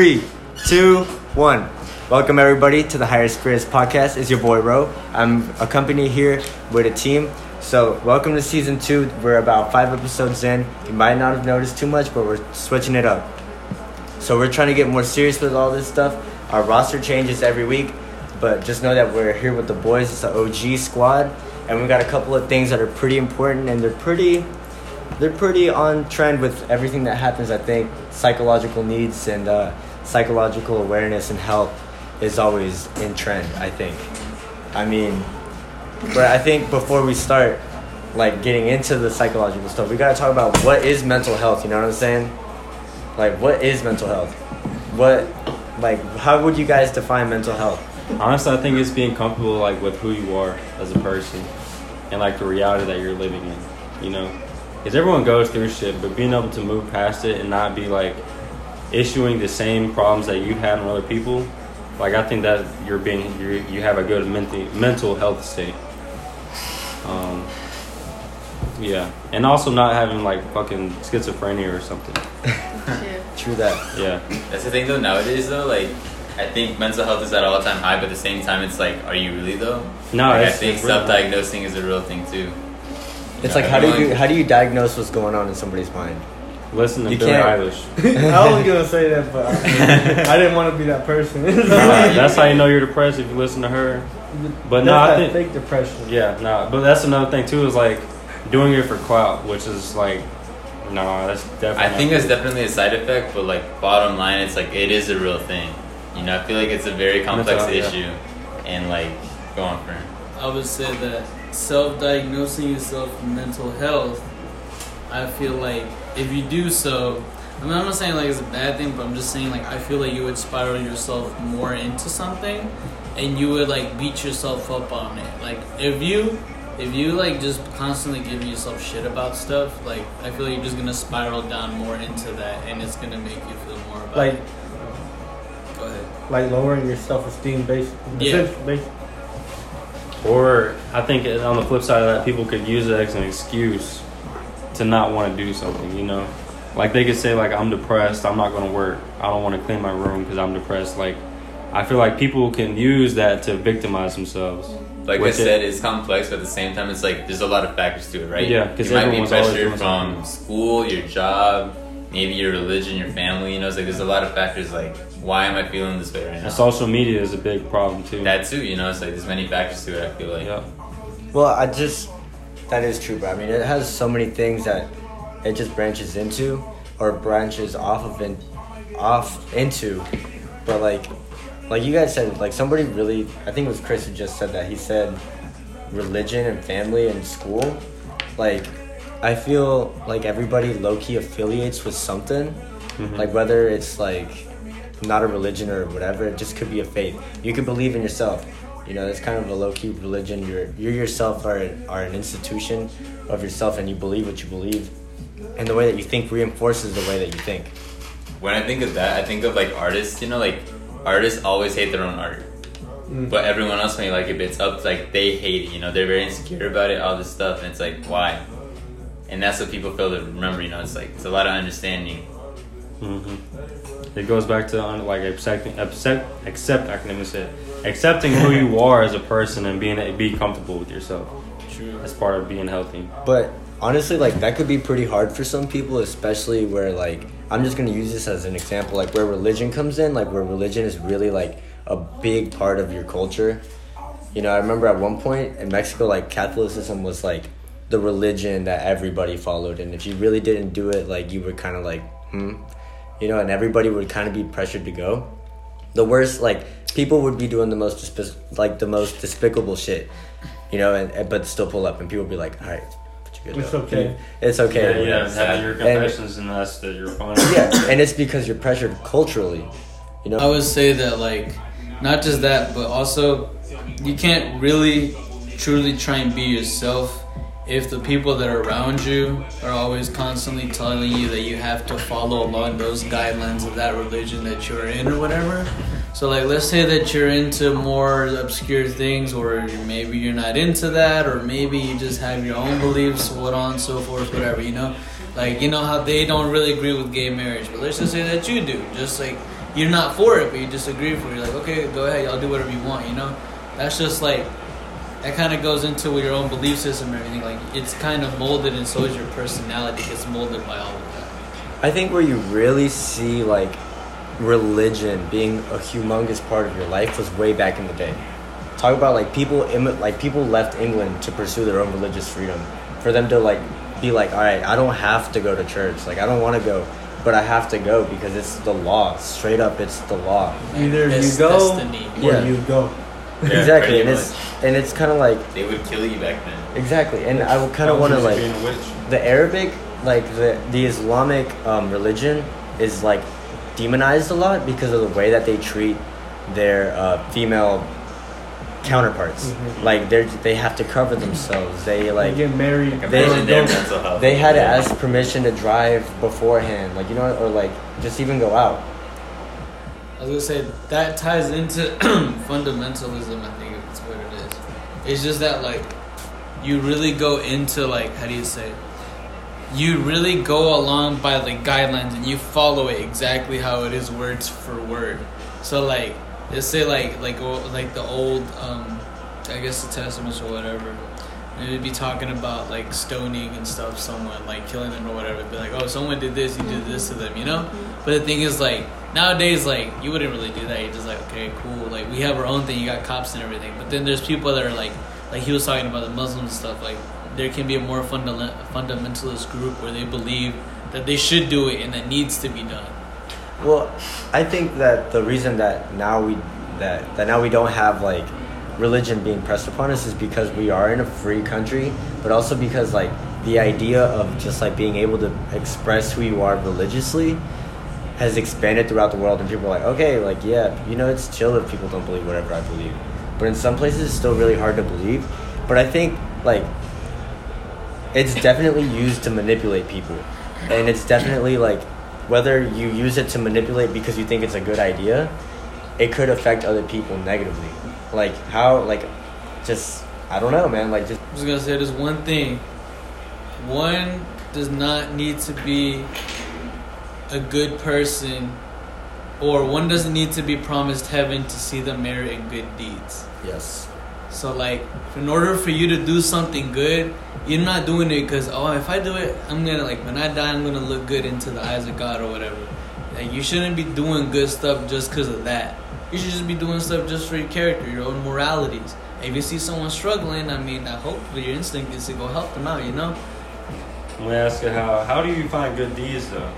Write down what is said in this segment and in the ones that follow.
Three, two, one. Welcome everybody to the Higher Spirits podcast. It's your boy Ro. I'm accompanied here with a team. So welcome to season two. We're about five episodes in. You might not have noticed too much, but we're switching it up. So we're trying to get more serious with all this stuff. Our roster changes every week, but just know that we're here with the boys. It's the OG squad, and we got a couple of things that are pretty important, and they're pretty, they're pretty on trend with everything that happens. I think psychological needs and uh, psychological awareness and health is always in trend. I think. I mean, but I think before we start, like getting into the psychological stuff, we gotta talk about what is mental health. You know what I'm saying? Like, what is mental health? What, like, how would you guys define mental health? Honestly, I think it's being comfortable like with who you are as a person, and like the reality that you're living in. You know, because everyone goes through shit, but being able to move past it and not be like issuing the same problems that you had on other people. Like I think that you're being you you have a good mental mental health state. Um, yeah, and also not having like fucking schizophrenia or something. True that. Yeah, That's the thing though nowadays though, like I think mental health is at all time high, but at the same time it's like, are you really though? no, like, I think it's self diagnosing is a real thing too. It's Yeah, like how do you everyone- how do you diagnose what's going on in somebody's mind? Listen to You Billie can't- Eilish. I was gonna say that, but I, I didn't want to be that person. Nah, that's how you know you're depressed if you listen to her. But no, I think fake depression. Yeah, no, but that's another thing too is like doing it for clout, which is like, no, that's definitely. I think that's definitely a side effect, but like bottom line, it's like it is a real thing. You know, I feel like it's a very complex Mental health, issue, and like go on for. I would say that self-diagnosing yourself mental health, I feel like if you do so, I mean, I'm not saying like it's a bad thing, but I'm just saying like I feel like you would spiral yourself more into something, and you would like beat yourself up on it. Like if you, if you like just constantly giving yourself shit about stuff, like I feel like you're just gonna spiral down more into that, and it's gonna make you feel more about Like it. Go ahead. like lowering your self esteem, basically. Yeah. Basically. Or I think on the flip side of that, people could use it as an excuse to not want to do something. You know, like they could say like I'm depressed, I'm not going to work, I don't want to clean my room because I'm depressed. Like I feel like people can use that to victimize themselves. Like I With it- said, it's complex, but at the same time, it's like there's a lot of factors to it, right? Yeah, 'cause you might be everyone's always pressured from school, your job, maybe your religion, your family. You know, it's like there's a lot of factors. Like, why am I feeling this way right now? And social media is a big problem too. that too, you know, it's like there's many factors to it. I feel like. yeah. Well, I just that is true, but I mean it has so many things that it just branches into or branches off of in, off into. But like like you guys said, like somebody really I think it was Chris who just said that. He said religion and family and school. Like I feel like everybody low key affiliates with something. Mm-hmm. Like whether it's like not a religion or whatever, it just could be a faith. You could believe in yourself. You know, it's kind of a low key religion. You're you yourself are are an institution of yourself, and you believe what you believe, and the way that you think reinforces the way that you think. When I think of that, I think of like artists. You know, like artists always hate their own art, mm. but everyone else may like it. But it's up like they hate it. You know, they're very insecure about it. All this stuff, and it's like why? And that's what people fail to remember. You know, it's like it's a lot of understanding. Hmm It goes back to like accepting, accept, accept. I can even say it. accepting who you are as a person and being be comfortable with yourself. True. That's part of being healthy. But honestly, like that could be pretty hard for some people, especially where like I'm just gonna use this as an example, like where religion comes in, like where religion is really like a big part of your culture. You know, I remember at one point in Mexico, like Catholicism was like the religion that everybody followed, and if you really didn't do it, like you were kind of like, hmm, you know, and everybody would kind of be pressured to go. The worst, like people would be doing the most despi- like the most despicable shit, you know, and, and but still pull up, and people would be like, all right, but you good It's though." okay. It's okay. Yeah, yeah. sad. Having your And- confessions and that's that you're fine. Yeah, and it's because you're pressured culturally. You know, I would say that like not just that, but also you can't really truly try and be yourself if the people that are around you are always constantly telling you that you have to follow along those guidelines of that religion that you're in or whatever. So like let's say that you're into more obscure things or maybe you're not into that or maybe you just have your own beliefs, what on so forth, whatever, you know? Like you know how they don't really agree with gay marriage, but let's just say that you do. Just like you're not for it, but you just agree for it. You're like, okay, go ahead, y'all do whatever you want. You know, that's just like that kind of goes into your own belief system and everything. Like it's kind of molded, and so is your personality gets molded by all of that. I think where you really see like religion being a humongous part of your life was way back in the day. Talk about like people imi- like people left England to pursue their own religious freedom. For them to like be like, all right, I don't have to go to church. Like I don't want to go, but I have to go because it's the law. Straight up, it's the law. Either It's you go destiny. or Yeah. you go. Yeah, exactly, and it's and it's kind of like They would kill you back then. exactly, and I would kind of want to like being a witch. the Arabic, like the the Islamic um, religion, is like demonized a lot because of the way that they treat their uh, female counterparts. Mhm. Like they they have to cover themselves. They like you get married. Like, They- imagine don't- they had to ask permission to drive beforehand. Like you know, or like just even go out. I was gonna say that ties into fundamentalism. I think it's what it is. It's just that like you really go into like how do you say? You really go along by the guidelines and you follow it exactly how it is, words for word. So like, let's say like like like the old, um, I guess the testaments or whatever. And it'd be talking about like stoning and stuff, someone like killing them or whatever. It'd be like, oh, someone did this, you did this to them, you know. But the thing is, like nowadays, like you wouldn't really do that. You're just like, okay, cool. Like we have our own thing. You got cops and everything. But then there's people that are like, like he was talking about the Muslim stuff. Like there can be a more funda- fundamentalist group where they believe that they should do it and that needs to be done. Well, I think that the reason that now we that that now we don't have like religion being pressed upon us is because we are in a free country, but also because like the idea of just like being able to express who you are religiously has expanded throughout the world and people are like, okay, like yeah, you know, it's chill if people don't believe whatever I believe. But in some places it's still really hard to believe. But I think like it's definitely used to manipulate people. And it's definitely like whether you use it to manipulate because you think it's a good idea, it could affect other people negatively. Like how like just I don't know, man, like just I was gonna say there's one thing. One does not need to be a good person, or one doesn't need to be promised heaven to see the merit in good deeds. yes. So like, in order for you to do something good, you're not doing it because oh, if I do it, I'm gonna like when I die, I'm gonna look good into the eyes of God or whatever. Like you shouldn't be doing good stuff just because of that. You should just be doing stuff just for your character, your own moralities. If you see someone struggling, I mean, I hope your instinct is to go help them out. You know. I'm gonna ask you how how do you find good deeds though?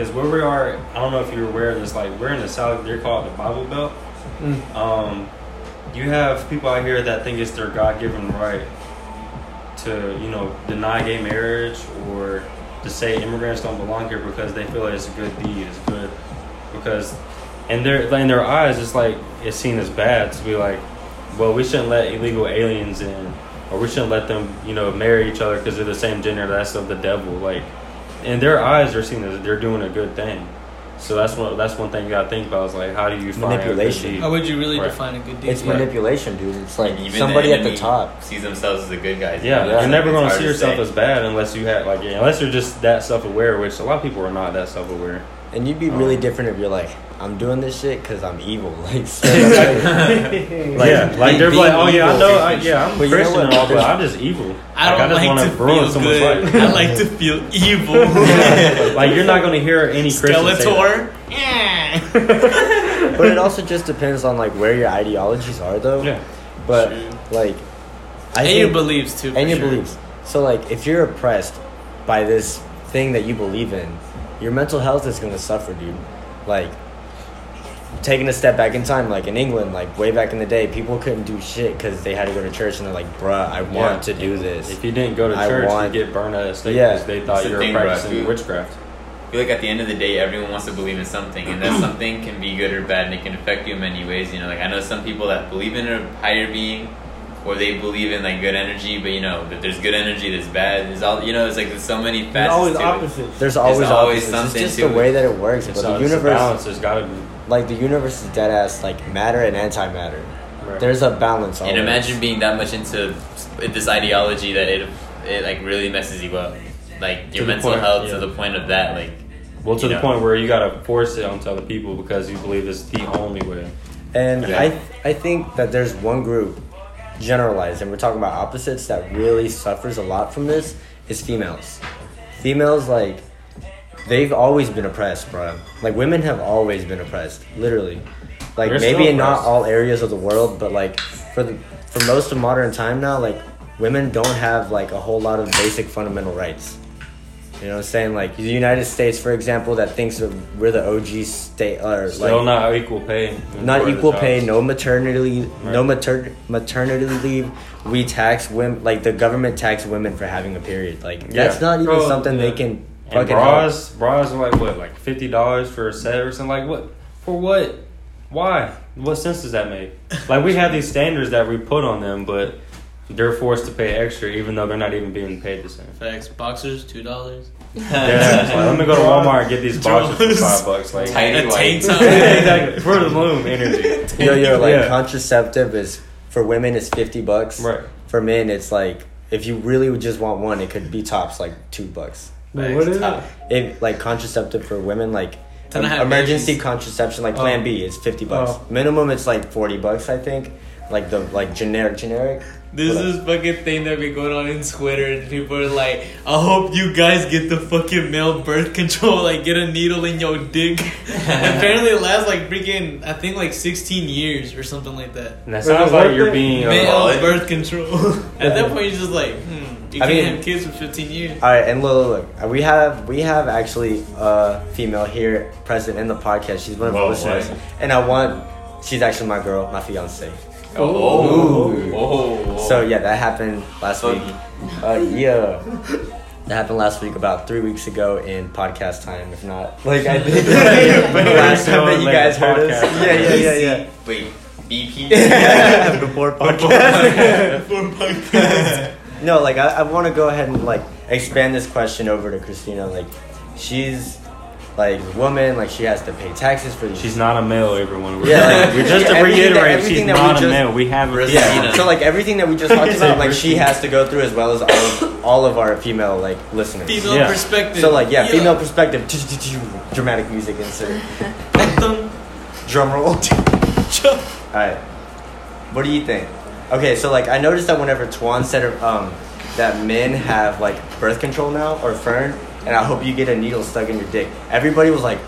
Because where we are, I don't know if you're aware of this. Like we're in the South, they're called the Bible Belt. Mm. Um, you have people out here that think it's their God-given right to you know deny gay marriage or to say immigrants don't belong here because they feel like it's a good deed, it's good because in their in their eyes it's like it's seen as bad to be like, well we shouldn't let illegal aliens in or we shouldn't let them you know marry each other because they're the same gender that's of the devil like in their eyes they're seeing as they're doing a good thing. So that's one that's one thing you gotta think about is like how do you find a good Manipulation. How would you really Right. define a good deed? It's Right. manipulation, dude. It's like Even somebody at the top. sees themselves as a good guy. Yeah, you know? you're never going to hard see yourself say. as bad unless you have like yeah, unless you're just that self aware, which a lot of people are not that self aware. And you'd be really different if you're like, I'm doing this shit because I'm evil. Like, straight up, like, yeah, like they're like, oh yeah, I know, I, yeah, I'm But you know Christian what? and all, but I'm just evil. I don't I like wanna feel someone's good. life. I like to feel evil. like you're not going to hear any Christian say that. Skeletor. Yeah. but it also just depends on like where your ideologies are, though. Yeah, But True. like, I and think, your beliefs too. for and your sure. beliefs. So like, if you're oppressed by this thing that you believe in, your mental health is gonna suffer, dude. Like, taking a step back in time, like in England, like way back in the day, people couldn't do shit because they had to go to church, and they're like, "Bruh, I want Yeah. to do this." if you didn't go to I church, want- you get burned at a stake Yeah. because they thought you were thing, practicing dude. witchcraft. I feel like at the end of the day, everyone wants to believe in something, and that something can be good or bad, and it can affect you in many ways. You know, like I know some people that believe in a higher being, or they believe in like good energy, but you know that there's good energy, there's bad. There's all you know. It's like there's so many There's always to it. opposites. There's always, always opposites. something It's just to the way that it works. It's, but a, the universe, balance. There's got to be. like the universe is dead ass, like matter and antimatter. Right. There's a balance. And imagine being that much into this ideology that it it like really messes you up, like your mental point, health yeah. to the point of that. Like Well, to the know. point where you gotta force it onto other people because you believe it's the only way. And Yeah. I I think that there's one group generalized, and we're talking about opposites that really suffers a lot from this is females. Females like they've always been oppressed, bro. Like women have always been oppressed, literally. Like They're maybe in not all areas of the world, but like for the for most of modern time now, like women don't have like a whole lot of basic fundamental rights. You know what I'm saying? Like the United States, for example, that thinks that we're the OG state, or Still like not equal pay. not equal pay, no maternity, no Right. mater- maternity leave. We tax women, like the government tax women for having a period. Like Yeah. that's not even Bro, something they yeah. can And fucking help. bras, bras are like what, like fifty dollars for a set or something. Like what? For what? Why? What sense does that make? Like we have these standards that we put on them, but they're forced to pay extra, even though they're not even being paid the same. Facts. Boxers, two dollars. Yeah, like, let me go to Walmart and get these boxes for five bucks. Like, Tight. A tank top. exactly for the loom energy. Yo, yo, like Yeah. contraceptive is for women is fifty bucks. Right. For men, it's like if you really would just want one, it could be tops like two bucks. Wait, what is it? If like contraceptive for women, like To not emergency babies. contraception, like Plan Oh. B, is fifty bucks. Oh. Minimum, it's like forty bucks, I think. Like the like generic, generic. This What is fucking thing that be going on in Twitter, and people are like, "I hope you guys get the fucking male birth control, like get a needle in your dick." Apparently, it lasts like freaking, I think like sixteen years or something like that. And that Is sounds like you're being. Male Uh, what? birth control. At that point, you're just like, hmm, you I can't mean- have kids for fifteen years. All right, and look, look, look. We have we have actually a female here present in the podcast. She's one of our listeners, and I want. She's actually my girl, my fiance. Oh, Ooh. oh, So yeah, that happened last So- week. Uh, yeah, that happened last week, about three weeks ago in podcast time, if not. Like I think But the last time that you later, guys heard us. Yeah, yeah, yeah, yeah. Wait, BP. Before podcast. no, like I, I want to go ahead and like expand this question over to Christina. Like, she's like woman. Like she has to pay taxes for these. She's not a male, everyone. We're, Yeah, like, we're just to everything that- reiterate, she's that we not a just- male. We have a yeah. So like everything that we just talked about, like she has to go through as well as all of, all of our female like listeners. Female Yeah. perspective. So like yeah, female perspective. Dramatic music insert. Drum roll. All right. What do you think? Okay, so like I noticed that whenever Twan said um that men have like birth control now or Fern, and I hope you get a needle stuck in your dick. Everybody was like,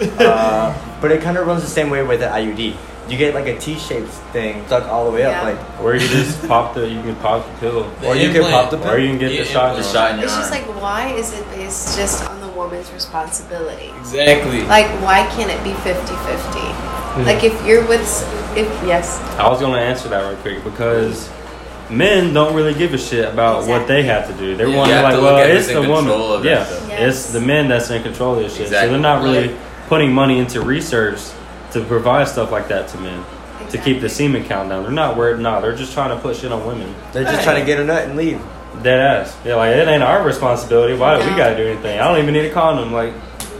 uh, but it kind of runs the same way with the IUD. You get like a T-shaped thing stuck all the way up, Yeah. like, Where you just pop the, you can pop the pillow, The or you can pop the pill. or you can get Yeah, the shot. The shot in your It's just arm. like, why is it based just on the woman's responsibility? Exactly. Like, why can't it be 50 50? Like, if you're with, s- if, yes, I was gonna answer that right quick because men don't really give a shit about what they have to do. They're Yeah, wanting like, to well, it's the in woman. control of that yeah. Yes. it's the men that's in control of this shit. So they're not really Like- putting money into research to provide stuff like that to men to keep the semen count down. They're not worried. No, they're just trying to put shit on women. They're just trying to get a nut and leave. Dead ass. Yeah, like it ain't our responsibility. Why do we gotta do anything? I don't even need a condom. Like,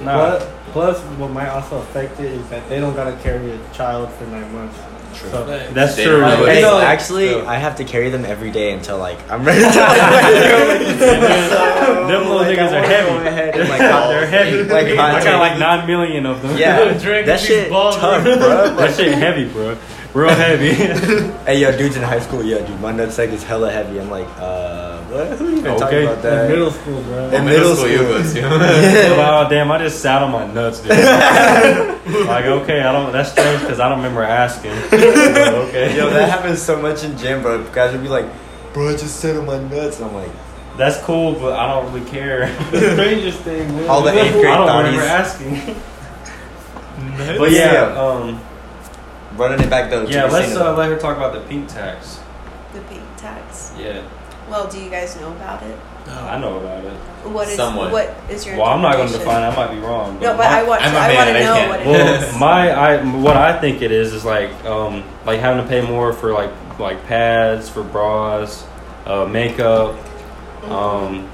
nah. But plus, what might also affect it is that they don't gotta carry a child for nine months. True. So, That's They true. don't know what Hey, it's actually, so- I have to carry them every day until like I'm ready to like, Them little like, niggas are heavy. go ahead and, like, They're heavy. Like, I got like nine million of them. Yeah, Dragging that shit balls, tough, bro. bro. that shit heavy, bro. Real heavy. Hey, yo, dudes in high school, yeah, dude, my nutsack is hella heavy. I'm like, uh, what? Who even Okay. talking about that? in middle school, bro. In middle middle school you school. go to. wow, damn! I just sat on my nuts, dude. like, okay, I don't. That's strange because I don't remember asking. But okay, Yo, that happens so much in gym, bro. Guys would be like, bro, I just sat on my nuts. And I'm like, that's cool, but I don't really care. the strangest thing, man. All the eighth grade I don't thotties. remember asking. but But yeah, yeah. um, running it back though. to yeah. Let's uh, let her talk about the pink tax. the pink tax. Yeah, Well, do you guys know about it? I know about it. What is Somewhat. what is your? Well, I'm not going to interpretation? define. I might be wrong. No, but I want. I'm a I want to know can't. what it well, is. my I what I think it is is like um like having to pay more for like like pads for bras, uh, makeup, um,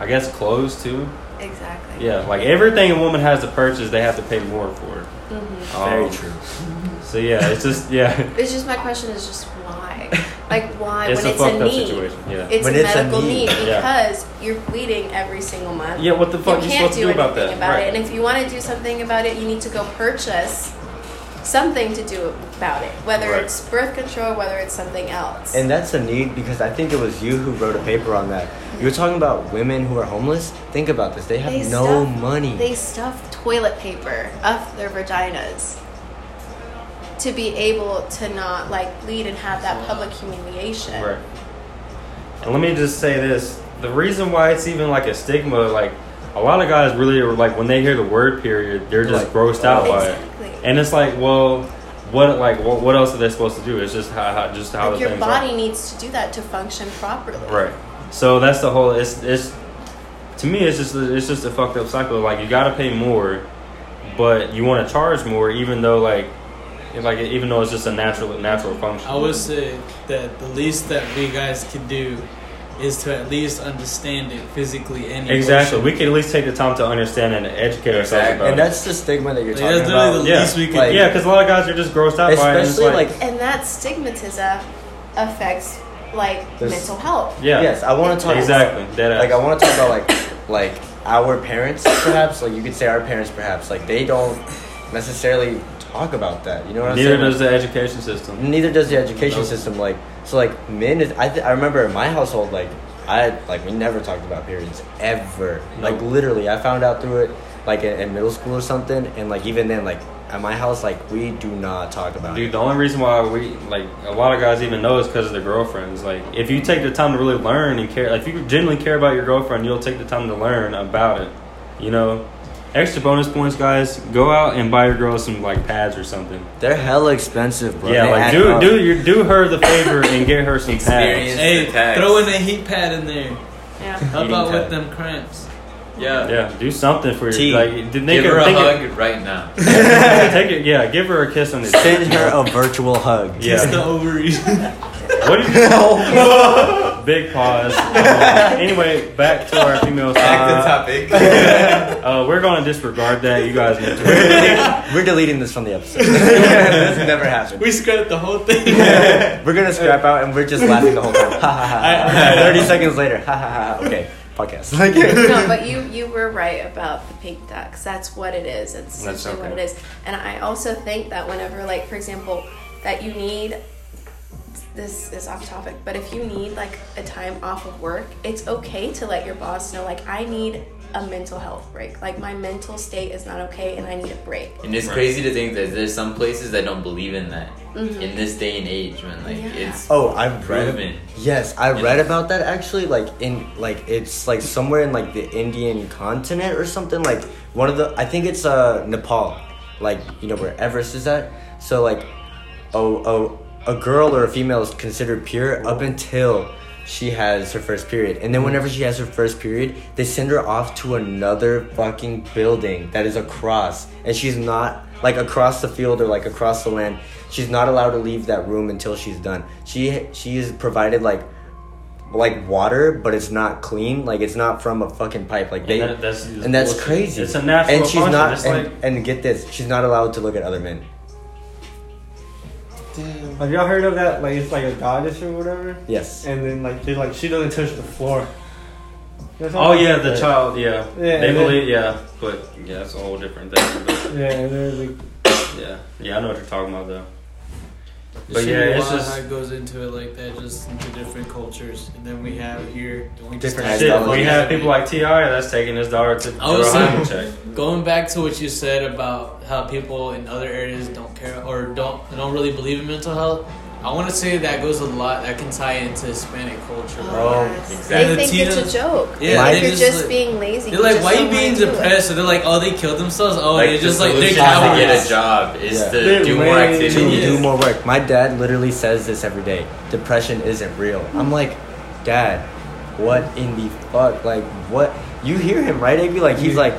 I guess clothes too. exactly. Yeah, like everything a woman has to purchase, they have to pay more for. Hmm Um, Very true. So yeah, it's just yeah. It's just my question is just why. Like why It's when a it's a need? situation. Yeah. It's When a it's a medical need, need, yeah. because you're bleeding every single month. Yeah, what the fuck you you can't supposed to do do about anything that? about Right. it. And if you want to do something about it, you need to go purchase something to do about it, whether Right. it's birth control, whether it's something else. And that's a need because I think it was you who wrote a paper on that. You were talking about women who are homeless. Think about this. They have They no stuff- money. They stuff toilet paper up their vaginas to be able to not like bleed and have that public humiliation. Right. And let me just say this: the reason why it's even like a stigma, like a lot of guys really are like when they hear the word period, they're just Like, grossed out by it. And it's like, well, what like what, what else are they supposed to do? It's just how, how just how Like the your body are. needs to do that to function properly. Right. So that's the whole. It's it's to me, it's just it's just a fucked up cycle. Like you got to pay more, but you want to charge more, even though like. Like even though it's just a natural natural function. I would say that the least that we guys can do is to at least understand it physically and Exactly. We emotionally. can at least take the time to understand and educate ourselves Exactly. about and that's the stigma that you're Like, talking that's about. the Yeah. least we can Like- yeah, because a lot of guys are just grossed out by it. and Especially like, like And that stigmatism affects like This- mental health. yeah, yes, I want to talk exactly. Dead like I want to talk about like like our parents perhaps like you could say our parents perhaps like they don't necessarily talk about that. You know what I'm Neither saying? does the education system. Neither does the education Nope. system. Like so, like men is. I th- I remember in my household, like I like we never talked about periods ever. Like literally, I found out through it like in, in middle school or something, and like even then, like at my house, like we do not talk about Dude, it. the only reason why we like a lot of guys even know is because of their girlfriends. Like, if you take the time to really learn and care, like, if you genuinely care about your girlfriend, you'll take the time to learn about it. You know, extra bonus points, guys. Go out and buy your girl some like pads or something. They're hella expensive, bro. yeah, They like add do up. do you do her the favor and get her some Experience. pads. Hey, throw in a heat pad in there. Yeah. How Eating about with them cramps? Yeah. Yeah, do something for Tea. your like. Did they Give her a hug It, right now. take it. Yeah, give her a kiss on the Send her a virtual hug. Yeah. Kiss the ovaries. What did you? Big pause. Um, anyway, back to our female Back to topic. Uh, we're going to disregard that. You guys need to. We're deleting this from the episode. this never happened. we scrapped the whole thing. We're gonna scrap out and we're just laughing the whole time. Ha ha ha. Thirty seconds later. Ha ha ha. Okay, podcast. Like, no, but you you were right about the pink tax. That's what it is. It's That's essentially what it is. And I also think that whenever, like, for example, that you need. This is off topic, but if you need like a time off of work, it's okay to let your boss know, like, I need a mental health break. Like, my mental state is not okay and I need a break. And it's crazy to think that there's some places that don't believe in that in this day and age, man. Like Yeah. it's oh, I've read. proven. Yes, I Yeah. read about that actually. Like in like it's like somewhere in like the Indian continent or something. Like one of the I think it's uh Nepal. Like you know where Everest is at. So like, oh oh, a girl or a female is considered pure up until she has her first period, and then whenever she has her first period, they send her off to another fucking building that is across, and she's not like across the field or like across the land. She's not allowed to leave that room until she's done. She she is provided like like water, but it's not clean. Like it's not from a fucking pipe. Like they And that- that's- and that's crazy. It's a natural and she's function. not and, like- and get this, she's not allowed to look at other men. Have y'all heard of that? Like it's like a goddess or whatever, Yes. and then like they like she doesn't touch the floor. You know what I'm Oh yeah, about? the child. Yeah, Yeah, they and then- believe. Yeah, but yeah, that's a whole different thing. But Yeah, and then like yeah, yeah, I know what you're talking about though. But yeah, it's just how it goes into it like that, just into different cultures, and then we have here we Different shit. We have people like T.I. that's taking his daughter to I was a saying- check. Going back to what you said about how people in other areas don't care or don't don't really believe in mental health, I want to say that goes a lot. That can tie into Hispanic culture. Oh, yes. exactly. They think it's a joke. Yeah, like they you're just just, like- being lazy. They're like, just why you being wanna do it." depressed? So they're like, oh, they killed themselves. Oh, like they the just like they're solution is to get a job is Yeah. to They're do more way to activity. Do more work. My dad literally says this every day. Depression isn't real. I'm like, Dad, what in the fuck? Like, what? You hear him, right, AB? Like, he's like,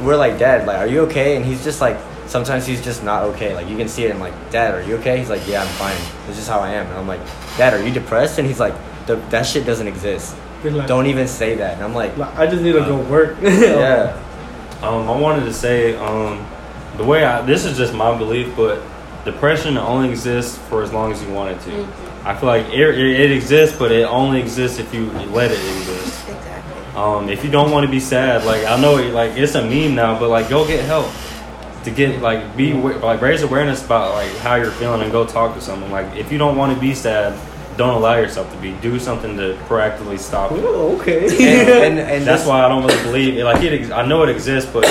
we're like, Dad, like, are you okay? And he's just like, sometimes he's just not okay. Like, you can see it. I'm like, Dad, are you okay? He's like, Yeah, I'm fine. This is how I am. And I'm like, Dad, are you depressed? And he's like, "The- that shit doesn't exist. like, Don't even say that. And I'm like, like, I just need to go work. yeah. Um, I wanted to say, um, the way I this is just my belief, but depression only exists for as long as you want it to. Mm-hmm. I feel like it, it, it exists, but it only exists if you let it exist. Exactly. Um, if you don't want to be sad, like I know, it, like it's a meme now, but like go get help to get like be like raise awareness about like how you're feeling and go talk to someone. Like if you don't want to be sad, don't allow yourself to be. Do something to proactively stop it. Ooh, okay. and, and, and That's why I don't really believe it. Like it, ex- I know it exists, but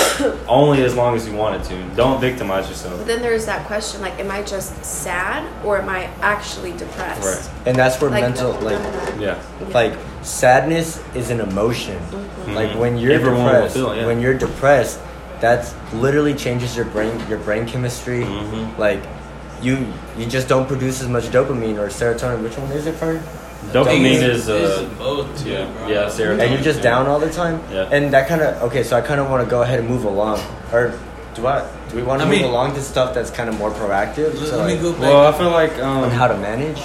only as long as you want it to. Don't victimize yourself. But then there's that question like, am I just sad or am I actually depressed? Right. and that's where Like, mental none like of that. Yeah. like sadness is an emotion. Like Mhm. when you're Everyone depressed, feel yeah. when you're depressed, that's literally changes your brain your brain chemistry. Mhm. Like you you just don't produce as much dopamine or serotonin. Which one is it, Fern? Dopamine It's- is it's uh, both too, yeah, yeah, serotonin. And you're just down all the time. Yeah. And that kind of okay. So I kind of want to go ahead and move along. Or do I? Do we want to I move mean- along to stuff that's kind of more proactive? Let, So, let me go back. Well, I feel like um, on how to manage.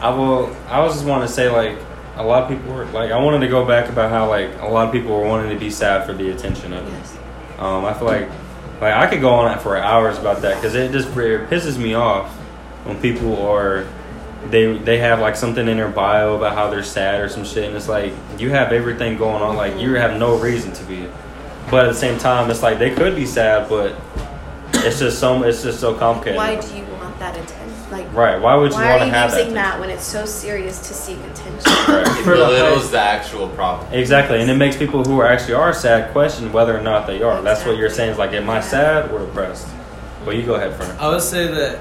I will. I was just want to say like a lot of people were like I wanted to go back about how like a lot of people were wanting to be sad for the attention of. Yes. Um, I feel like like I could go on for hours about that because it just it pisses me off when people are they they have like something in their bio about how they're sad or some shit and it's like you have everything going on like you have no reason to be, but at the same time it's like they could be sad but it's just so it's just so complicated. Why do you want that attention? Like, Right? Why would you why want are to you have using that? that, when it's so serious to seek attention? Right. It the belittles the actual problem. Exactly, and it makes people who actually are sad question whether or not they are. That's what you're saying. Is like, am I sad or depressed? But you go ahead, friend. I would say that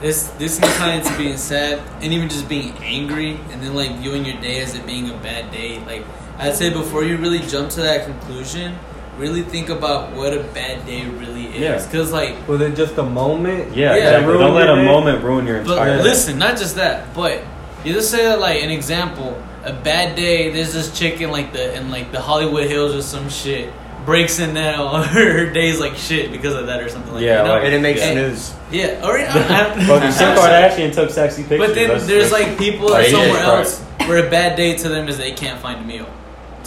this this can tie into being sad and even just being angry and then like viewing your day as it being a bad day. Like I'd say before you really jump to that conclusion, really think about what a bad day really is. Yeah. Cause like Was it just a moment? Yeah, Yeah, exactly. Don't let a day. moment ruin your But entire. day. listen, not just that, but you just say that like an example, a bad day. There's this chick in like the in like the Hollywood Hills or some shit breaks in now. her day's like shit because of that or something like Yeah, that. you know? like- And it makes Yeah. news. yeah. Or, I, But Kim Kardashian took sexy pictures. But then That's- there's that's- like people Like, somewhere else where a bad day to them is they can't find a meal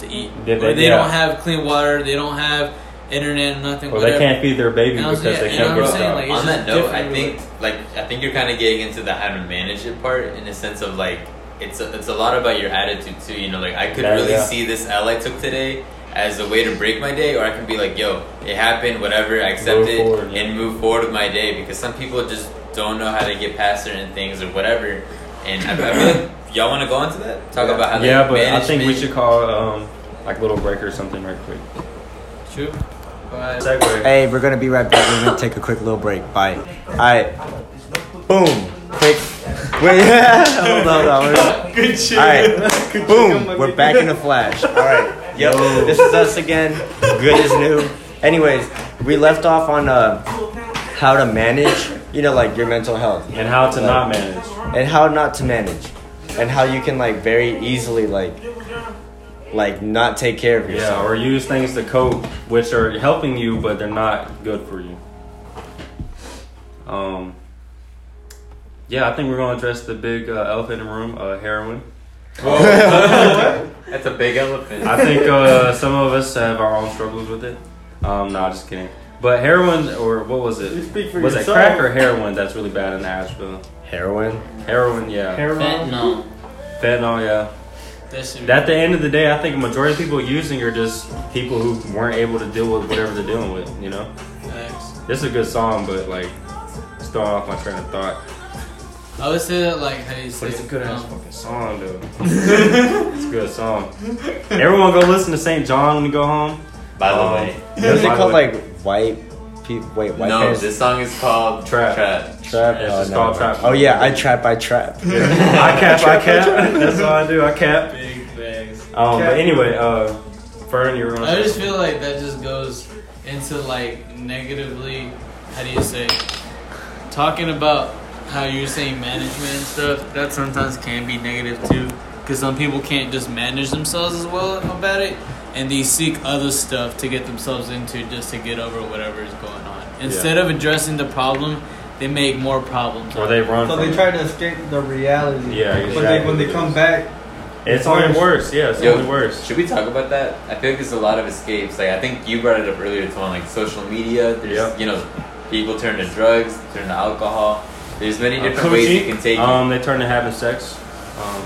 to eat, Yeah, or they- they yeah. don't have clean water, they don't have internet, nothing. or whatever. they can't feed their baby And I because yeah, they can't what get saying? Like, on that note, I different, think like I think you're kind of getting into the how to manage it part in a sense of like it's a, it's a lot about your attitude too. You know, like I could Yeah, really yeah. see this L I took today as a way to break my day, or I can be like, yo, it happened, whatever, I accept Move it forward, yeah. and move forward with my day because some people just don't know how to get past certain things or whatever. And I, I feel like y'all want to go into that, talk about how yeah, like, but I think we should call um like little break or something right quick. True. But Segue. Hey, we're gonna be right back. We're gonna take a quick little break. Bye. Alright. Boom. Quick. Wait. hold on. Hold on. Good shit. Alright. Boom. We're back in the flash. Alright. Yo, this is us again. Good as new. Anyways, we left off on uh, how to manage, you know, like your mental health And how to not manage. and how not to manage and how you can like very easily like like not take care of yourself. Yeah, yourself. or use things to cope, which are helping you, but they're not good for you. Um. Yeah, I think we're gonna address the big uh, elephant in the room, uh, heroin. That's a big elephant. I think uh, some of us have our own struggles with it. Um, no, just kidding. But heroin, or what was You it? speak for Was it crack or heroin that's really bad in Asheville? Heroin. Heroin, yeah. Heroin. no. Fentanyl, yeah. That shit. At the end of the day, I think a majority of people using are just people who weren't able to deal with whatever they're dealing with. You know, Facts. this is a good song, but like, it's throwing off my train of thought. I would say that like how do you say? But it's a good ass um, fucking song, though. it's a good song. Everyone go listen to Saint JHN when you go home. By the Um, way, What is it By the called? way- Like white people? Wait, white no, parents? this song is called Trap. Trap. trap. It's oh, just no. called Trap. Oh yeah, I trap. I trap. I cap, I cap. That's all I do. I cap. Big bags. Um, but anyway, uh, Fern, you were gonna. I just feel like that just goes into like negatively. How do you say? Talking about how you're saying management and stuff. That sometimes can be negative too, because some people can't just manage themselves as well about it, and they seek other stuff to get themselves into just to get over whatever is going on. Instead of addressing the problem, they make more problems. or they run. So from they it. try to escape the reality. Yeah, But they, when they come back, It's only worse. Yeah, it's Yo, only worse. Should we talk about that? I feel like there's a lot of escapes. Like I think you brought it up earlier, Tone. Like social media. There's Yep. you know, people turn to drugs, turn to alcohol. There's many Uh, different ways you can take Um, they turn to having sex. Um.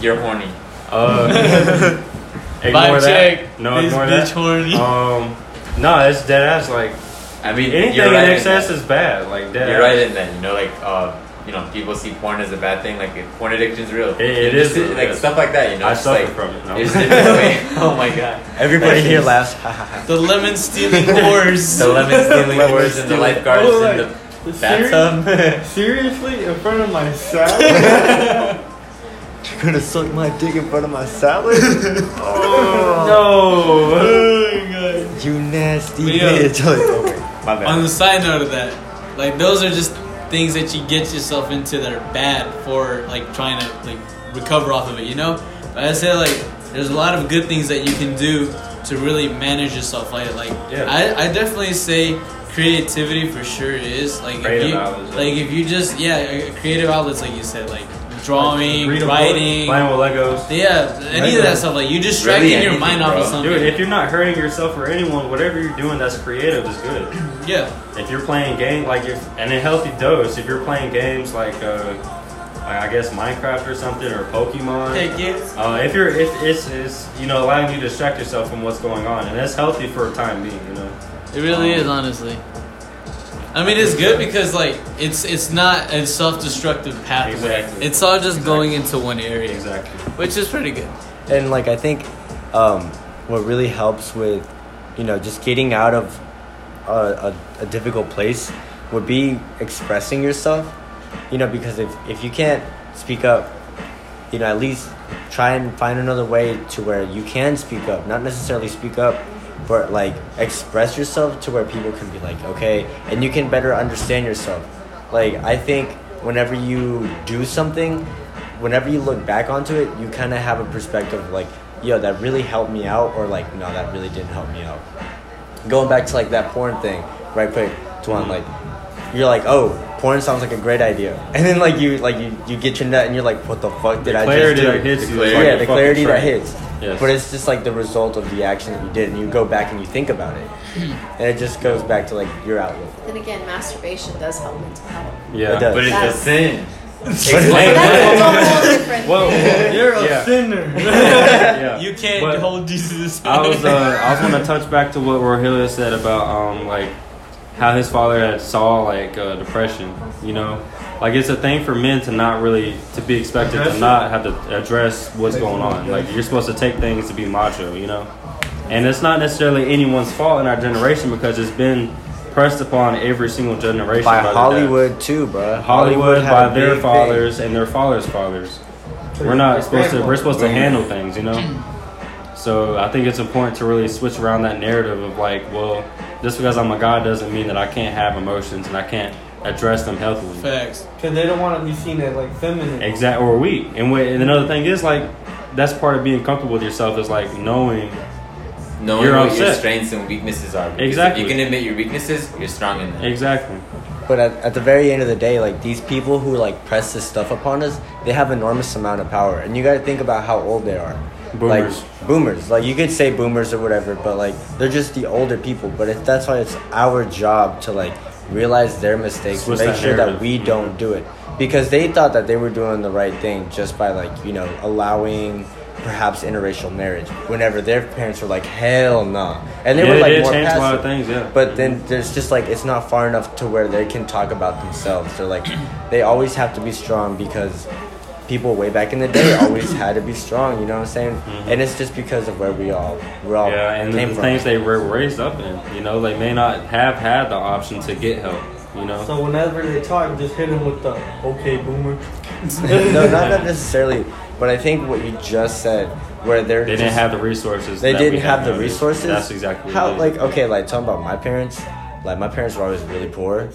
You're horny. uh, ignore Vibe that. No, This ignore bitch that. horny. Um, no, it's dead ass. Like I mean, anything you're in excess in is bad. Like dead. You're ass. right in that. You know, like uh, you know, people see porn as a bad thing. Like porn addiction's real. It- it Just is real, like yes. stuff like that. You know, I It's suffer like, from it. No. There's. Oh my god. Everybody That here is- laughs. The lemon stealing whores. The lemon stealing Lemon wars and the stealing. lifeguards Oh, in like, the Seri- bathtub. Seriously, in front of my salad? You're gonna suck my dick in front of my salad? Oh. oh no. you nasty But yeah. bitch. Like, okay, my bad. On the side note of that, like those are just things that you get yourself into that are bad for like trying to like recover off of it, you know. But I say like there's a lot of good things that you can do to really manage yourself. Like like Yeah. I, I definitely say creativity for sure is like Creative if you outlets, yeah. like if you just yeah creative outlets like you said like drawing, Read a book, writing. playing with Legos. Yeah, any of that stuff, like you distracting Really your mind off of something. Dude, if you're not hurting yourself or anyone, whatever you're doing that's creative is good. yeah, If you're playing game like if and a healthy dose, if you're playing games like uh, like I guess Minecraft or something or Pokemon. heck yes. Uh, if you're if it's, it's you know allowing you to distract yourself from what's going on, and that's healthy for a time being, you know. It really Um, is, honestly. I mean, it's good because like it's it's not a self-destructive pathway. Exactly. It's all just Exactly. going into one area, Exactly. which is pretty good. and like I think um, what really helps with you know just getting out of a, a, a difficult place would be expressing yourself you know because if, if you can't speak up you know at least try and find another way to where you can speak up not necessarily speak up but like express yourself to where people can be like okay and you can better understand yourself. Like i think whenever you do something whenever you look back onto it you kind of have a perspective like yo that really helped me out or like no that really didn't help me out. Going back to like that porn thing right quick Tuan, like you're like oh porn sounds like a great idea and then like you like you, you get your nut and you're like what the fuck did The i just do that hits The clarity. yeah the fucking clarity that hits Yes. but it's just like the result of the action that you did and you go back and you think about it and it just goes back to like your outlook Then again, masturbation does help mental health. yeah. It does. But it's a That's- sin. But that's a whole different Whoa. thing. You're a Yeah. sinner. yeah. You can't But hold Jesus. I was uh, I was gonna touch back to what Rohila said about um like how his father had saw like uh, depression. You know, like it's a thing for men to not really to be expected to not have to address what's going on. Like you're supposed to take things to be macho. You know, and it's not necessarily anyone's fault in our generation because it's been pressed upon every single generation by their dads. hollywood too bro Hollywood had by a their big thing. fathers and their fathers' fathers. We're not supposed to. We're supposed to handle things, you know. So I think it's important to really switch around that narrative of like, well, just because I'm a god doesn't mean that I can't have emotions and I can't address them healthily. Facts. Because they don't want to be seen as like feminine. Exact or weak. And, what, and another thing is like, that's part of being comfortable with yourself is like knowing. Knowing You're what your strengths and weaknesses are. Exactly. If you can admit your weaknesses, you're strong in them. Exactly. But at, at the very end of the day, like these people who like press this stuff upon us, they have enormous amount of power, and you got to think about how old they are. Boomers. Like boomers, like you could say boomers or whatever, but like they're just the older people. But it, that's why it's our job to like realize their mistakes, Switch make that sure that we don't do it, because they thought that they were doing the right thing just by like you know allowing perhaps interracial marriage whenever their parents were like hell no and they yeah, were like did more change a lot of things. Yeah. But then there's just like it's not far enough to where they can talk about themselves. They're like they always have to be strong because people way back in the day always had to be strong. You know what I'm saying? And it's just because of where we all we all Mm-hmm. yeah, and came the from. things they were raised up in. You know, they may not have had the option to get help. You know. So whenever they talk, just hit them with the okay boomer. no, not not necessarily. But I think what you just said, where they're They didn't just- have the resources. they didn't have the nowadays. resources. That's exactly how. what Like okay, like talking about my parents. Like my parents were always really poor.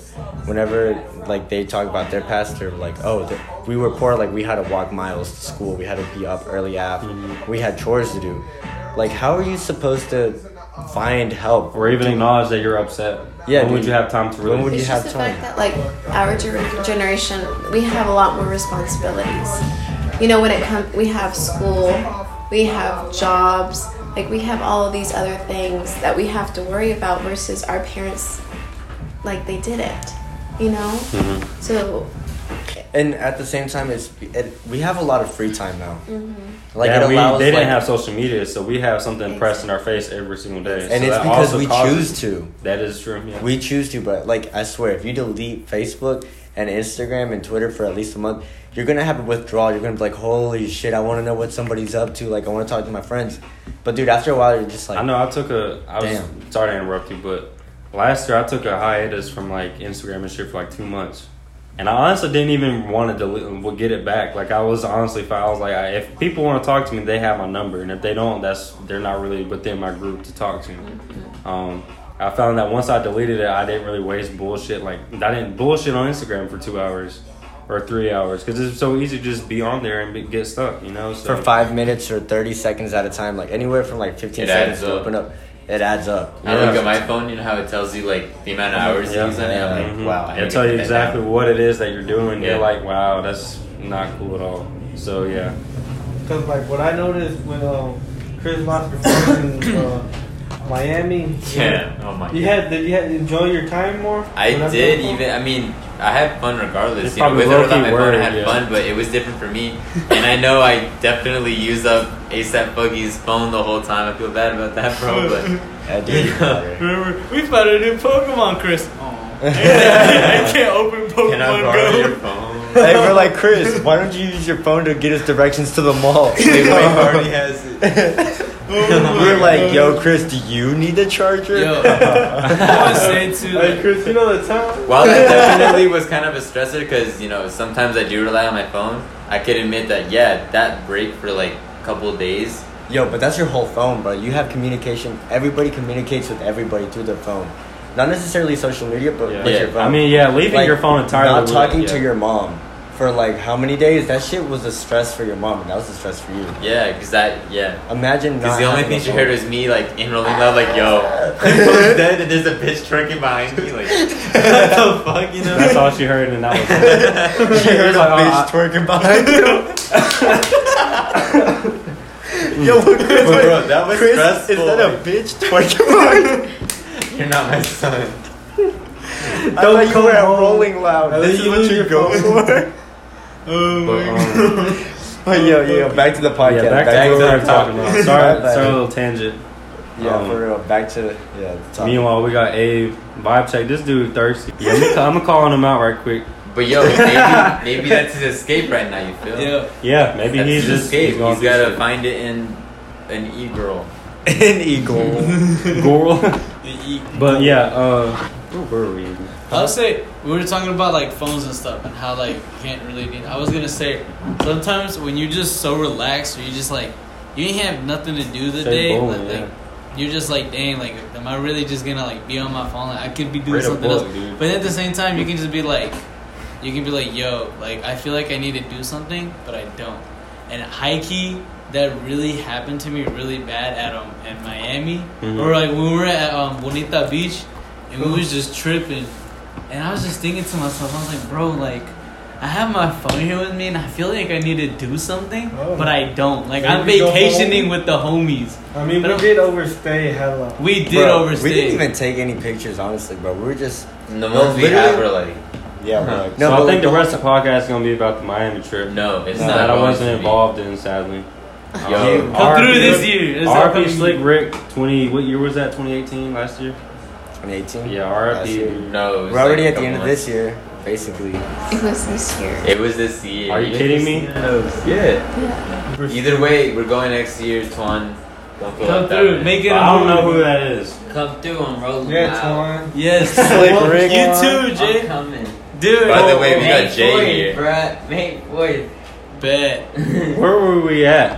Whenever like they talk about their past, they're like, oh, we were poor. Like we had to walk miles to school. We had to be up early af. Mm-hmm. We had chores to do. Like how are you supposed to find help? or even acknowledge that you're upset. Yeah, When would you have time to When really? would you It's have just the time? fact that like our generation, we have a lot more responsibilities. You know, when it comes, we have school, we have jobs, like we have all of these other things that we have to worry about versus our parents, like they did it. You know? Mhm. So, And at the same time, it's it, we have a lot of free time now. mhm. Like yeah, it we, allows they didn't like- have social media, so we have something pressed in our face every single day. and So it's because we causes- choose to. That is true. Yeah. We choose to, but like I swear, if you delete Facebook and Instagram and Twitter for at least a month, you're gonna have a withdrawal. You're gonna be like, "Holy shit, I want to know what somebody's up to. Like, I want to talk to my friends." But dude, after a while, you're just like, I know. I took a. I was Damn. sorry to interrupt you, but last year I took a hiatus from like Instagram and shit for like two months, and I honestly didn't even want to delete, well, get it back. Like I was honestly. I was like, I, if people want to talk to me, they have my number, and if they don't, that's they're not really within my group to talk to. Um, I found that once I deleted it, I didn't really waste bullshit. Like I didn't bullshit on Instagram for two hours or three hours because it's so easy to just be on there and be, get stuck. You know, so for five minutes or thirty seconds at a time, like anywhere from like fifteen It seconds to up. open up, it adds up. I Yeah. look at my phone, you know how it tells you like the amount of hours Yeah. you use on it. I'm like, Mhm. wow. I It'll tell you exactly down. what it is that you're doing. Yeah. You're like, wow, that's not cool at all. So yeah, Because like what I noticed when um, Chris lost your phone in uh, Miami. Yeah. Oh my. You God. had did you had enjoy your time more? I did even. I mean, I had fun regardless. It's You know, probably with or low-key without my phone, I had yeah. fun, but it was different for me. and I know I definitely used up ASAP Buggy's phone the whole time. I feel bad about that, bro. But Yeah, dude. Remember, we found a new Pokemon, Chris. Oh, I can't open Pokemon can I Pokemon borrow your phone? hey, we're like Chris. Why don't you use your phone to get us directions to the mall? Wait, already has it. Oh we're like, yo, Chris, do you need a charger? Yo, I want to say too. Hey like, Chris, you know the time? While that definitely was kind of a stressor, because you know sometimes I do rely on my phone. I could admit that yeah, that break for like a couple of days. Yo, but that's your whole phone, bro. You have communication. Everybody communicates with everybody through their phone. Not necessarily social media, but yeah. with Yeah. your phone. I mean, yeah, leaving Like, your phone entirely. Not would- talking yeah. to your mom for like how many days? That shit was a stress for your mom, and that was a stress for you. Yeah, because that yeah. Imagine Because the only thing she heard was me like in rolling loud, like yo, phone's dead, and there's a bitch twerking behind me, like what the fuck, you know? That's all she heard, and that was. She heard a like, oh, bitch I- twerking behind you. Yo, mm. what, Chris, Bro, wait, bro, that was Chris, stressful. Is that a bitch twerking behind you? You're not my son. I thought you come were at home. Rolling Loud. This is what you your go phone. for. Oh But, my um, But yo, yo, back to the podcast. yeah, back, to what we to were talking about. Sorry, sorry, a little tangent. Yeah, Um, for real. Back to yeah. The topic. Meanwhile, we got Abe vibe check. This dude thirsty. Yeah, I'm gonna, I'm call him out right quick. But yo, maybe maybe that's his escape right now. You feel? Yeah. Yeah, maybe That's he's his just escape. He's, going He's through got to shit. find it in an e girl. an eagle. Girl. but yeah, uh, where were we? I would say we were talking about like phones and stuff and how like you can't really need. I was gonna say sometimes when you're just so relaxed or you just like you ain't have nothing to do the Say day, like, yeah. like, you're just like dang, like am I really just gonna like be on my phone? Like I could be doing something book, else. dude. But at the same time, you can just be like, you can be like, yo, like I feel like I need to do something, but I don't. And high key, that really happened to me really bad at um in Miami, Mhm. or like when we were at um Bonita Beach, and we was just tripping, and I was just thinking to myself, I was like, bro, like. I have my phone here with me, and I feel like I need to do something, Oh. but I don't. Like Maybe I'm vacationing with the homies. I mean, I we don't- did overstay hella. We did Bro, overstay. We didn't even take any pictures, honestly, bro. We were just the No, ones we literally- have are like, yeah, Huh. bro. Like, so I think the rest of the podcast is gonna be about the Miami trip. no, it's No, not. that I wasn't involved in, sadly. Yo, Um, Come through RP this year. This RP upcoming Slick year. Rick, 20. What year was that? 2018, last year. 2018. Yeah, Last RIP. year. dude. no, We're already like at the end couple of this year, basically. It was this year. It was this year. Are you Even kidding me? year. Yeah. Yeah. Either way, we're going next year, Twan. Don't feel Come like that, through, man. make it. But a I don't know who that is. Come through and roll Yeah, loud. Twan. Yes, Slick You too, I'm coming. Dude. By the way, we got Jay here. bruh. May 4th. Bet. Where were we at?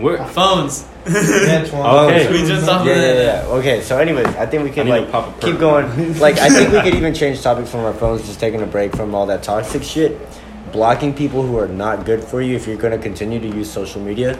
Where? Phones. Yeah, oh, Twan. Okay. We just Yeah, yeah, yeah. Okay, so anyways, I think we I can need to like pop a keep perk. going. Like, I think we could even change topics from our phones, just taking a break from all that toxic shit. Blocking people who are not good for you if you're gonna continue to use social media.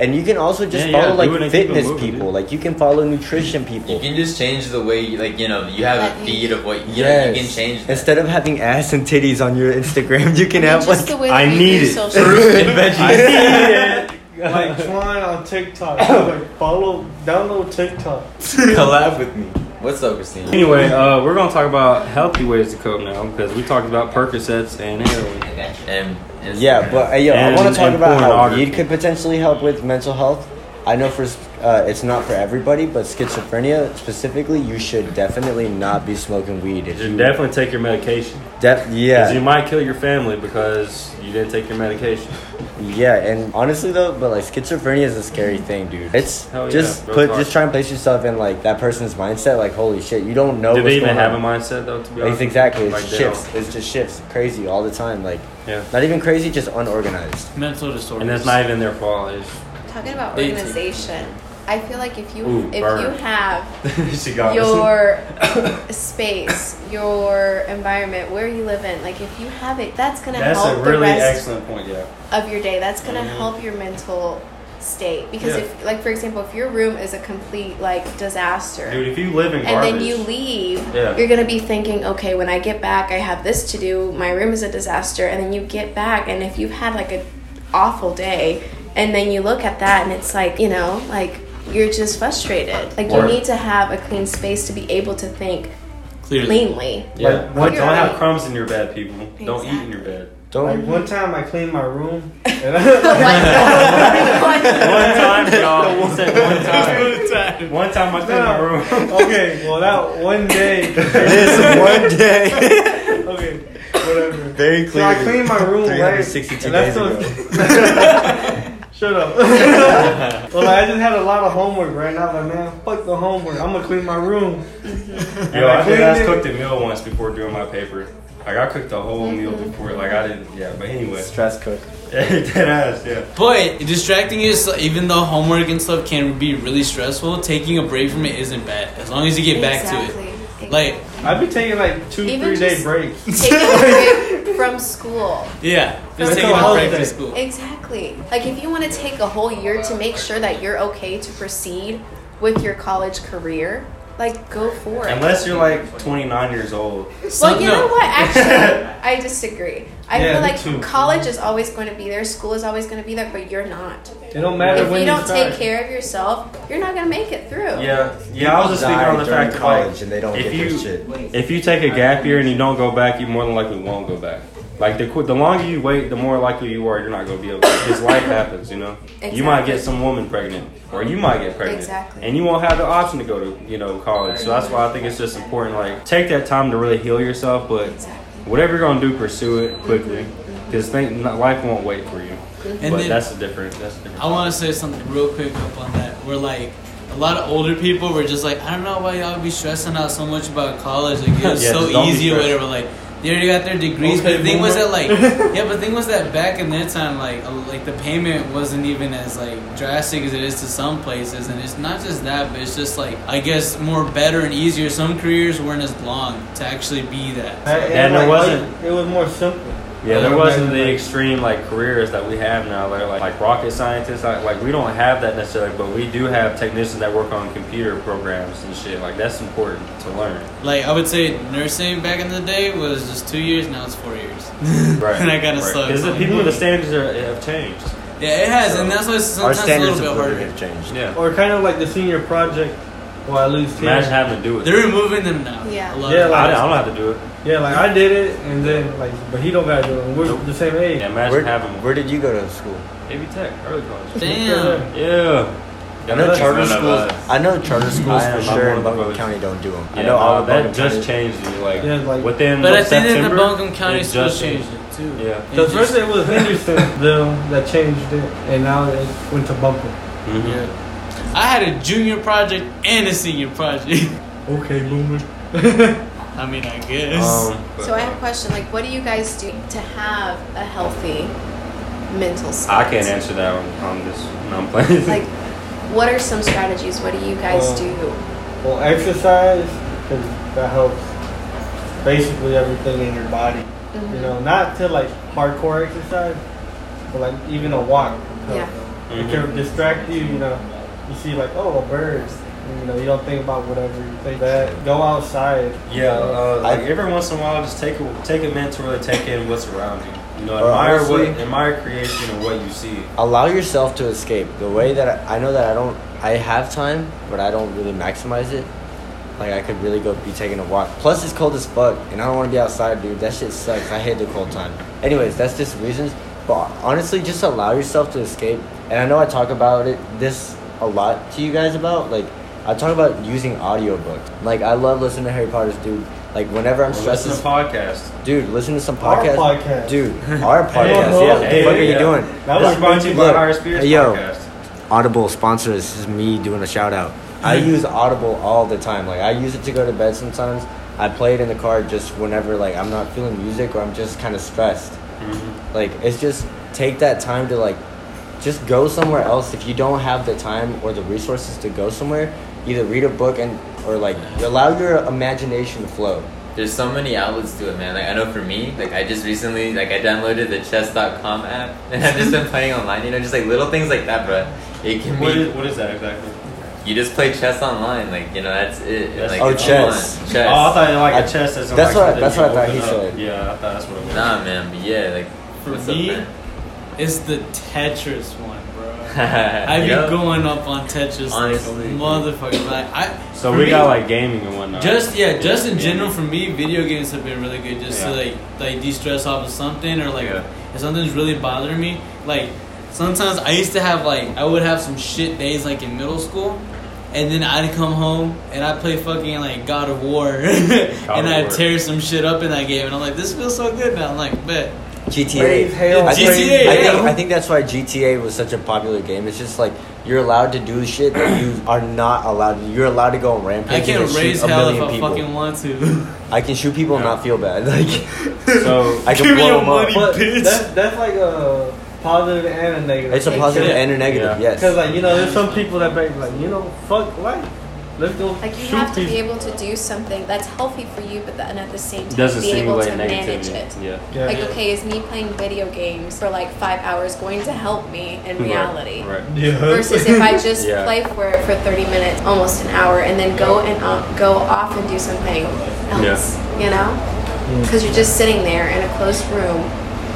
And you can also just Yeah, yeah, follow do it like and keep it fitness moving, people. dude. Like you can follow nutrition people. You can just change the way, you, like, you know, you have a feed of what, you know, you can change that. Instead of having ass and titties on your Instagram, you can I mean, have just like the way I that we need use it. social and veggies. Like Twan on TikTok. like follow, download TikTok. Collab with me. What's up, Christina? Anyway, uh, we're gonna talk about healthy ways to cope now because we talked about Percocets and heroin. And, and Yeah, but uh, yo, I want to talk about how pornography. weed could potentially help with mental health. I know for uh, it's not for everybody, but schizophrenia specifically, you should definitely not be smoking weed. If You you definitely take your medication. def- 'Cause yeah, you might kill your family because you didn't take your medication. Yeah, and honestly though, but like schizophrenia is a scary mm-hmm. thing, dude. It's Hell just real put talk. just try and place yourself in like that person's mindset. Like holy shit, you don't know. Do what's they even going have on. a mindset though? To be Like, honest, exactly, it Like, shifts. don't. It just shifts crazy all the time. Like Yeah, not even crazy, just unorganized. Mental disorders. and that's not even their fault. It's, Talking about They too. organization, I feel like if you Ooh, if burn. you have she got us. your space, your environment, where you live in, like if you have it, that's gonna That's help a really the rest excellent point. Yeah. of your day. That's gonna Mhm. help your mental state. Because Yeah. if, like, for example, if your room is a complete like disaster. Dude, if you live in and then you leave, Yeah. you're gonna be thinking, okay, when I get back, I have this to do. My room is a disaster, and then you get back, and if you've had like a awful day, and then you look at that, and it's like, you know, like you're just frustrated. Like you need to have a clean space to be able to think clearly. cleanly. yeah, Like, one don't have crumbs in your bed, people. Don't eat in your bed. Don't Like one time I cleaned my room. And One time, y'all. He one time. One time I cleaned my room. okay, well that one day. it is one day. Okay, whatever. Very So. I cleaned my room, right? 362 And days so- Shut up. well, like, I just had a lot of homework right now. Like, man, fuck the homework. I'm gonna clean my room. Yo, I did cleaned ass cooked a meal once before doing my paper. Like I cooked a whole meal mm-hmm. before. Like I didn't. Yeah, but anyway. Stress cook. Dead ass. Yeah. But distracting yourself, even though homework and stuff can be really stressful, taking a break from it isn't bad as long as you get back to it. Exactly. Like, I'd be taking like two, Even three day just- breaks. Take a break from school. yeah, That's just taking a a break from school. Exactly. Like if you want to take a whole year to make sure that you're okay to proceed with your college career, like go for it. Unless you're like 29 years old. well, you know what? Actually, I disagree. I Yeah, feel like too. college is always going to be there, school is always going to be there, but you're not. It don't matter If when you don't start. take care of yourself, you're not going to make it through. Yeah. Yeah. I was just speaking on the during fact that college like, and they don't if get you their shit. if you take a gap year and you don't go back, you more than likely won't go back. Like the the longer you wait, the more likely you are you're not gonna be able. to. Because life happens, you know. You might get some woman pregnant, or you might get pregnant, Exactly. and you won't have the option to go to you know college. So that's why I think it's just important. Like take that time to really heal yourself, but Exactly. whatever you're gonna do, pursue it quickly. Because think life won't wait for you. And but that's a different. That's a different. I want to say something real quick up on that. We're like a lot of older people were just like, I don't know why y'all be stressing out so much about college. Like it's Yeah, so just don't be easy or stressed. whatever. Like they already got their degrees, but the thing was that like yeah, but the thing was that back in their time, like uh, like the payment wasn't even as like drastic as it is to some places, and it's not just that, but it's just like I guess more better and easier. Some careers weren't as long to actually be that. And- Yeah, and, there like, wasn't- like, it was more simple. Yeah, there wasn't the extreme like careers that we have now. Like like, like rocket scientists, like, like we don't have that necessarily, but we do have technicians that work on computer programs and shit. Like that's important to learn. Like I would say, nursing back in the day was just two years. Now it's four years. Right. and I kind of right. sucks. Because the people, the standards are, have changed. Yeah, it has, and that's why it's Our sometimes a standards little bit living harder. have changed. Yeah. Or kind of like the senior project, or at least here. Imagine having to do it. They're removing them now. Yeah. A Yeah, like- I, don't- I don't have to do it. Yeah, like I did it, and then like, but he don't gotta do it. We're Nope. the same age. Yeah, imagine Where, having where did you go to school? AV Tech, early college. Damn. Yeah. I know charter schools. I know charter schools I am, for I'm sure in of Buncombe. County don't do them. I Yeah, know all of that Buncombe just County- changed you. Like, Yeah, like- within But I think that the September, Buncombe County it schools just changed it too. Yeah. So It first just- it was Hendersonville that changed it, and now it went to Bumpkin. Mhm. Yeah. I had a junior project and a senior project. Okay, boomer. I mean, I guess. Um, but, So I have uh, a question. Like, what do you guys do to have a healthy mental state? I can't answer that on, on this. No, I'm playing. Like, what are some strategies? What do you guys Uh, do? Well, exercise, because that helps basically everything in your body. Mhm. You know, not to like hardcore exercise, but like even a walk. Yeah. It can distract you. You know, you see like oh a bird. You know, you don't think about whatever you think. That go outside. Yeah, uh, like I- every once in a while, just take a, take a minute to really take in what's around you. You know, Or admire what admire creation and what you see. allow yourself to escape. The way that I, I know that I don't, I have time, but I don't really maximize it. like I could really go be taking a walk. Plus it's cold as fuck, and I don't want to be outside, dude. That shit sucks. I hate the cold time. Anyways, that's just reasons. But honestly, just allow yourself to escape. And I know I talk about it this a lot to you guys about like I talk about using audiobooks. Like I love listening to Harry Potter's, dude. Like whenever I'm Or stressed, listen to podcasts. dude, listen to some Our podcast. Dude, our podcast. no. yeah, what the Hey, fuck are you doing? That This was is brought to you by Look, Higher Spirits yo. podcast. Audible sponsors. This is me doing a shout out. I use Audible all the time. Like I use it to go to bed sometimes. I play it in the car just whenever like I'm not feeling music or I'm just kind of stressed. Mhm. Like it's just take that time to like just go somewhere else if you don't have the time or the resources to go somewhere. Either read a book and or like allow your imagination to flow. There's so many outlets to it, man. Like I know for me, like I just recently, like I downloaded the chess.com app, and I've just been playing online. You know, just like little things like that, bro. It can What be. is, what is that exactly? You just play chess online, like you know, that's it. That's- like, Oh, chess. fun. Chess. Oh, I thought like I- a chest as in, that's like, what- something that's what I thought he up. said. Yeah, I thought that's what it was. Nah, man. But yeah, like For what's me, up, man? It's the Tetris one, bro. I be Yup. going up on Tetris Honestly. like a motherfucker. Like I. So we me, got like gaming and whatnot. Just yeah, just in general for me, video games have been really good. Just to like like de stress off of something or like Yeah. if something's really bothering me. Like sometimes I used to have like I would have some shit days like in middle school. And then I'd come home and I'd play fucking like God of War, and of I'd War. tear some shit up in that game, and I'm like, this feels so good now. I'm like, bet. GTA. Raise hell, I think, GTA, I think. I think that's why GTA was such a popular game. It's just like you're allowed to do shit that you are not allowed. You're allowed to go on I rampages can and shoot raise a hell if I people. fucking want to. I can shoot people and not feel bad. Like So- I can Give me blow your them up. money. But bitch. that's, that's like a positive and a negative. It's a positive Yeah. and a negative. Yeah. Yes. Because like you know, there's some people that be like, you know, fuck life. Let's go Like you have to be able to do something that's healthy for you, but then at the same time doesn't be able to manage it. Yeah. Yeah. Like, okay, is me playing video games for like five hours going to help me in reality? Right. Yeah. Versus if I just Yeah. play for for 30 minutes, almost an hour, and then go and um, go off and do something else, you know? Because you're just sitting there in a closed room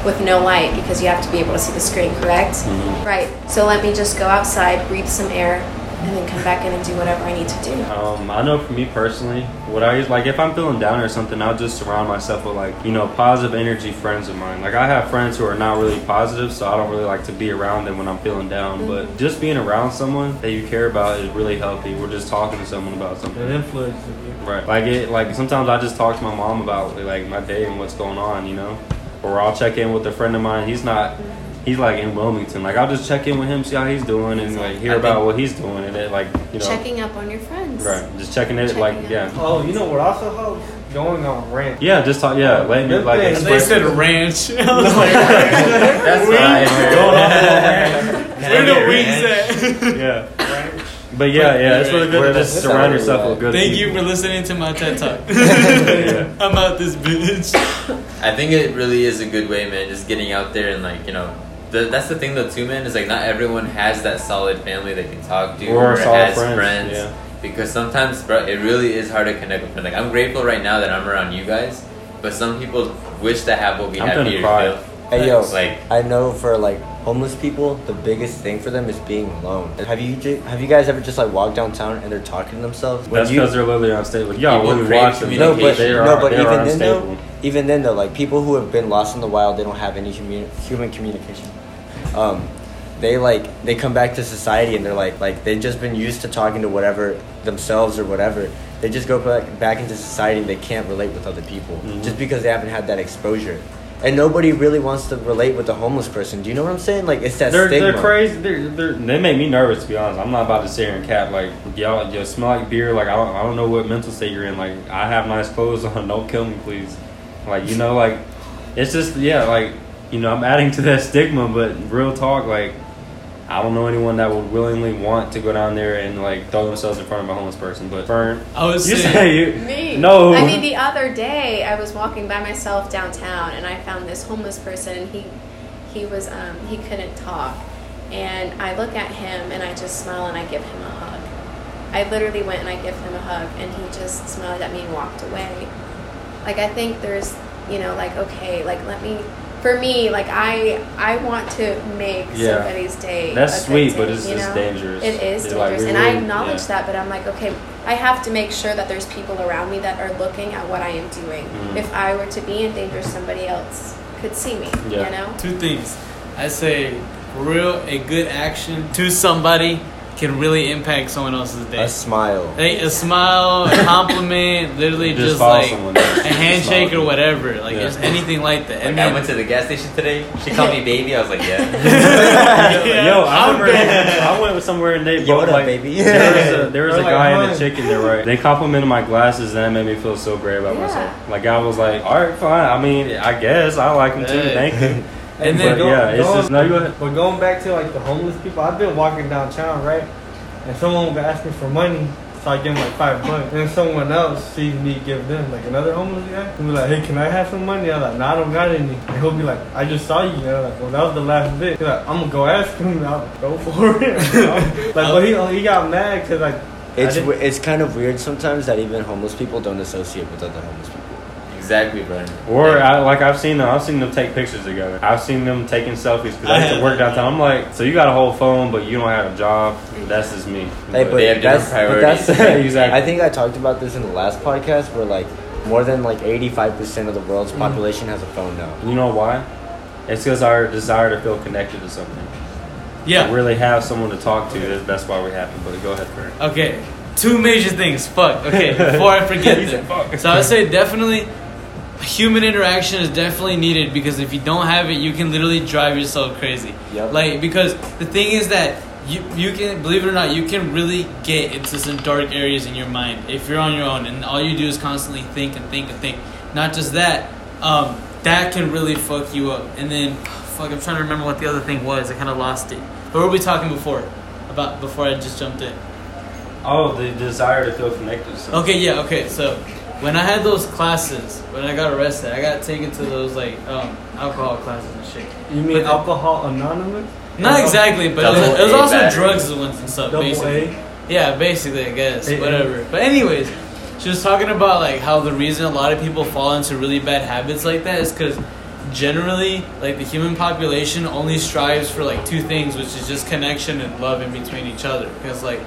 with no light because you have to be able to see the screen, correct? Mhm. Right. So let me just go outside, breathe some air, and then come back in and do whatever I need to do. Um, I know for me personally, what I use like if I'm feeling down or something, I'll just surround myself with like you know positive energy friends of mine. Like I have friends who are not really positive, so I don't really like to be around them when I'm feeling down. But just being around someone that you care about is really healthy. We're just talking to someone about something. It something. influences you. Right. Like it. Like sometimes I just talk to my mom about like my day and what's going on. You know, or I'll check in with a friend of mine. He's not. He's like in Wilmington. Like I'll just check in with him, see how he's doing, and like hear I about what he's doing, and it like you know. Checking up on your friends. Right. Just checking it. Checking like up. yeah. Oh, you know what also helps? Going on rant. Yeah, just talk. Yeah, letting me Good like thing. express. they said ranch. I was like, That's what I heard. where the wings at? yeah. But yeah, yeah, it's really good to just surround not yourself really with good. Thank people. you for listening to my TED Talk. I'm out this bitch. I think it really is a good way, man. Just getting out there and like you know, the, that's the thing though too, man. Is like not everyone has that solid family they can talk to Or or, solid has friends, friends. yeah. Because sometimes, bro, it really is hard to connect with friends. Like I'm grateful right now that I'm around you guys, but some people wish to have what we I'm have gonna here. cry. you know? Hey yo, Like- I know for like homeless people, the biggest thing for them is being alone. Have you have you guys ever just like walked downtown and they're talking to themselves? When That's because they're literally unstable. Like, y'all People really watch them. no, but they are, no, but they are even then though, even then though, like people who have been lost in the wild, they don't have any commu- human communication. Um, they like they come back to society and they're like like they've just been used to talking to whatever themselves or whatever. They just go back back into society and they can't relate with other people Mhm. just because they haven't had that exposure. And nobody really wants to relate with a homeless person. Do you know what I'm saying? Like it's that They're, stigma. they're crazy. They're, they're, they make me nervous to be honest. I'm not about to sit here and cap like y'all. You smell like beer. Like I don't. I don't know what mental state you're in. Like I have nice clothes on. Don't kill me, please. Like you know, like it's just yeah. Like you know, I'm adding to that stigma. But real talk, like I don't know anyone that would willingly want to go down there and like throw themselves in front of a homeless person. But Fern, I was you saying, say you Me. no. I mean, the other day I was walking by myself downtown and I found this homeless person and he he was um, he couldn't talk, and I look at him and I just smile and I give him a hug. I literally went and I give him a hug and he just smiled at me and walked away. Like I think there's you know like okay like let me for me, like I I want to make Yeah. somebody's day. That's a good sweet, but day, it's you just know? dangerous. It is It's like, dangerous, we and I acknowledge yeah. that. But I'm like, okay, I have to make sure that there's people around me that are looking at what I am doing. Mhm. If I were to be in danger, somebody else could see me. Yeah. You know. Two things. I say, real, a good action to somebody can really impact someone else's day. A smile. Hey, a smile, a compliment, literally Just just, like a handshake or whatever. Like Yeah. just anything like that. Like And I went to the gas station today. She called me baby. I was like, yeah. Yeah, Yo, I I'm remember. I went somewhere and they Yo, both like baby? there was a, there was Or a like, guy and "Hi." a chick in there, right? They complimented my glasses and that made me feel so great about Yeah. myself. Like I was like, all right, fine. I mean, I guess I like them too. Hey. Thank you. And But then go- yeah, it's go- just no. You go. But going back to like the homeless people, I've been walking downtown, right? And someone would ask me for money, so I give them like five bucks. And then someone else sees me give them, like another homeless guy, and be like, hey, can I have some money? I'm like, nah, I don't got any. And he'll be like, I just saw you. And I'm like, well, that was the last bit. He's like, I'm gonna go ask him. And I'll go for it. like, but he, he got mad because like, It's I didn't- w- it's kind of weird sometimes that even homeless people don't associate with other homeless people. Exactly, Brian. Or I, like I've seen them, I've seen them take pictures together. I've seen them taking selfies because I used to work downtown. I'm like, so you got a whole phone, but you don't have a job. That's just me. Hey, But- but They have different that's, but that's priorities. Exactly. I think I talked about this in the last podcast where like more than like 85% of the world's Mm. population has a phone now. you know why? It's because our desire to feel connected to something. yeah. To really have someone to talk to. That's- That's why we happen. But go ahead, Kurt. Okay, two major things. Fuck. Okay, before I forget He said, them. "Fuck." So I would say definitely human interaction is definitely needed because if you don't have it, you can literally drive yourself crazy. Yep. Like because the thing is that you you can believe it or not, you can really get into some dark areas in your mind if you're on your own and all you do is constantly think and think and think. Not just that, um, that can really fuck you up. And then, fuck, I'm trying to remember what the other thing was. I kind of lost it. What were we talking before? About before I just jumped in. Oh, the desire to feel connected. Okay, yeah, okay. So when I had those classes, when I got arrested, I got taken to those like um, alcohol classes and shit. you mean But- Alcohol Anonymous? Not exactly, but it was, it was also battery. drugs ones and stuff. Double basically. A? Yeah, basically, I guess. A- A. Whatever. But anyways, she was talking about like how the reason a lot of people fall into really bad habits like that is because generally, like the human population only strives for like two things, which is just connection and love in between each other. Because like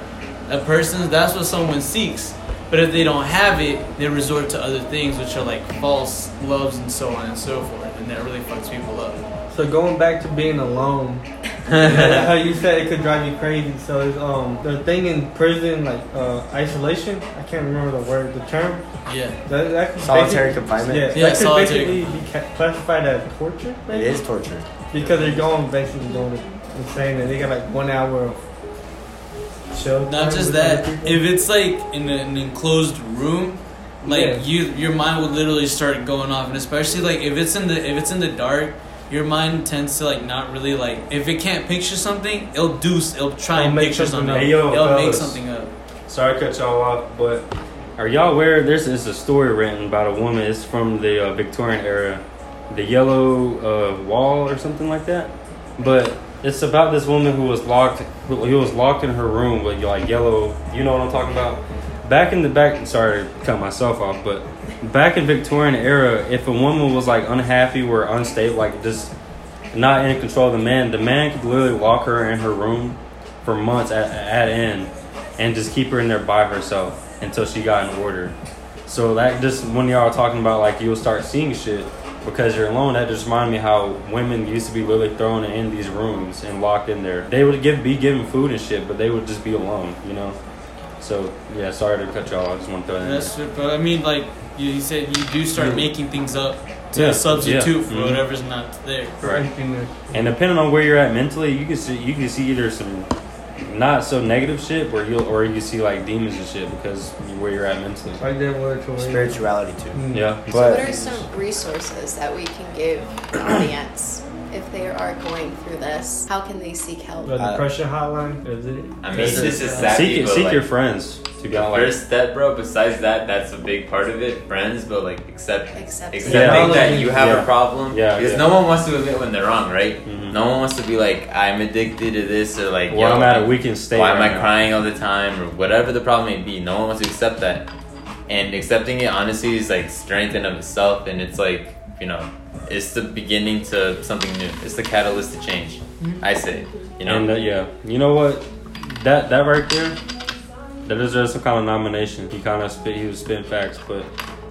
a person, that's what someone seeks. But if they don't have it, they resort to other things, which are like false loves and so on and so forth, and that really fucks people up. So going back to being alone, how you said it could drive you crazy. So it's, um, the thing in prison, like uh, isolation. I can't remember the word, the term. Yeah. That, that could Solitary confinement? Yeah, Yeah, that could solitary. basically be classified as torture. It maybe? is torture. because they're going basically going insane, and they got like one hour of chill. Not just that, if it's like in an enclosed room, like Yeah. you, your mind would literally start going off, and especially like if it's in the if it's in the dark, your mind tends to like not really like if it can't picture something, it'll do it'll try It'll and make picture something something. up. Hey, yo, it'll make something up. Sorry to cut y'all off, but are y'all aware? This is a story written about a woman. It's from the uh, Victorian era, the Yellow uh, Wall or something like that. But it's about this woman who was locked. Who, who was locked in her room with like yellow. You know what I'm talking about? Back in the back. Sorry to cut myself off, but back in Victorian era, if a woman was like unhappy or unstable, like just not in control of the man, the man could literally lock her in her room for months at, at end and just keep her in there by herself until she got in order. So that just when y'all are talking about like you'll start seeing shit because you're alone, that just reminded me how women used to be literally thrown in these rooms and locked in there. They would give be given food and shit, but they would just be alone, you know. So yeah, sorry to cut y'all. I just want to throw that in. That's there. but I mean like you, you said you do start Yeah. making things up to Yeah, substitute yeah. for Mhm. whatever's not there. Right. And depending on where you're at mentally, you can see you can see either some not so negative shit, where you will or you see like demons and shit because where you're at mentally. Right there, where to where- Spirituality too. Mm. Yeah. So But- what are some resources that we can give the audience if they are going through this? How can they seek help? The Uh, depression hotline is it? I mean, This it's just is, as uh, savvy, seek but, seek like, your friends to The go like first step, bro. Besides that, that's a big part of it. Friends, but like accept Accept accepting Yeah. that you have Yeah. a problem. Yeah, Because yeah. no one wants to admit when they're wrong, right? Mhm. No one wants to be like, I'm addicted to this, or like, Or yo, I'm at a weekend state. why am I now. crying all the time, or whatever the problem may be. No one wants to accept that, and accepting it honestly is like strength in of itself, and it's like you know, it's the beginning to something new. It's the catalyst to change. I say, you know. And uh, yeah, you know what? That that right there, that deserves some kind of nomination. He kind of spit. He was spitting facts, but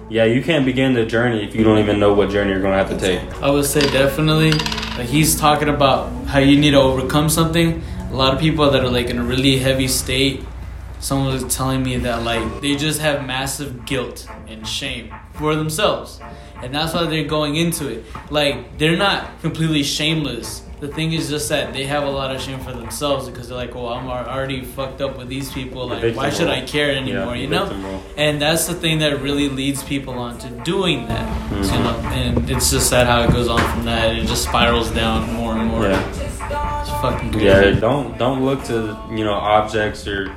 yeah, you can't begin the journey if you don't even know what journey you're gonna have to take. I would say definitely. Like he's talking about how you need to overcome something. A lot of people that are like in a really heavy state. Someone was telling me that like they just have massive guilt and shame for themselves, and that's why they're going into it. Like they're not completely shameless. The thing is just that they have a lot of shame for themselves because they're like, "Well, I'm already fucked up with these people. Like, victim why should. I care anymore?" Yeah, you know. And that's the thing that really leads people on to doing that. Mm-hmm. You know, and it's just sad how it goes on from that. It just spirals down more and more. Yeah. It's fucking crazy. Yeah, don't don't look to you know objects or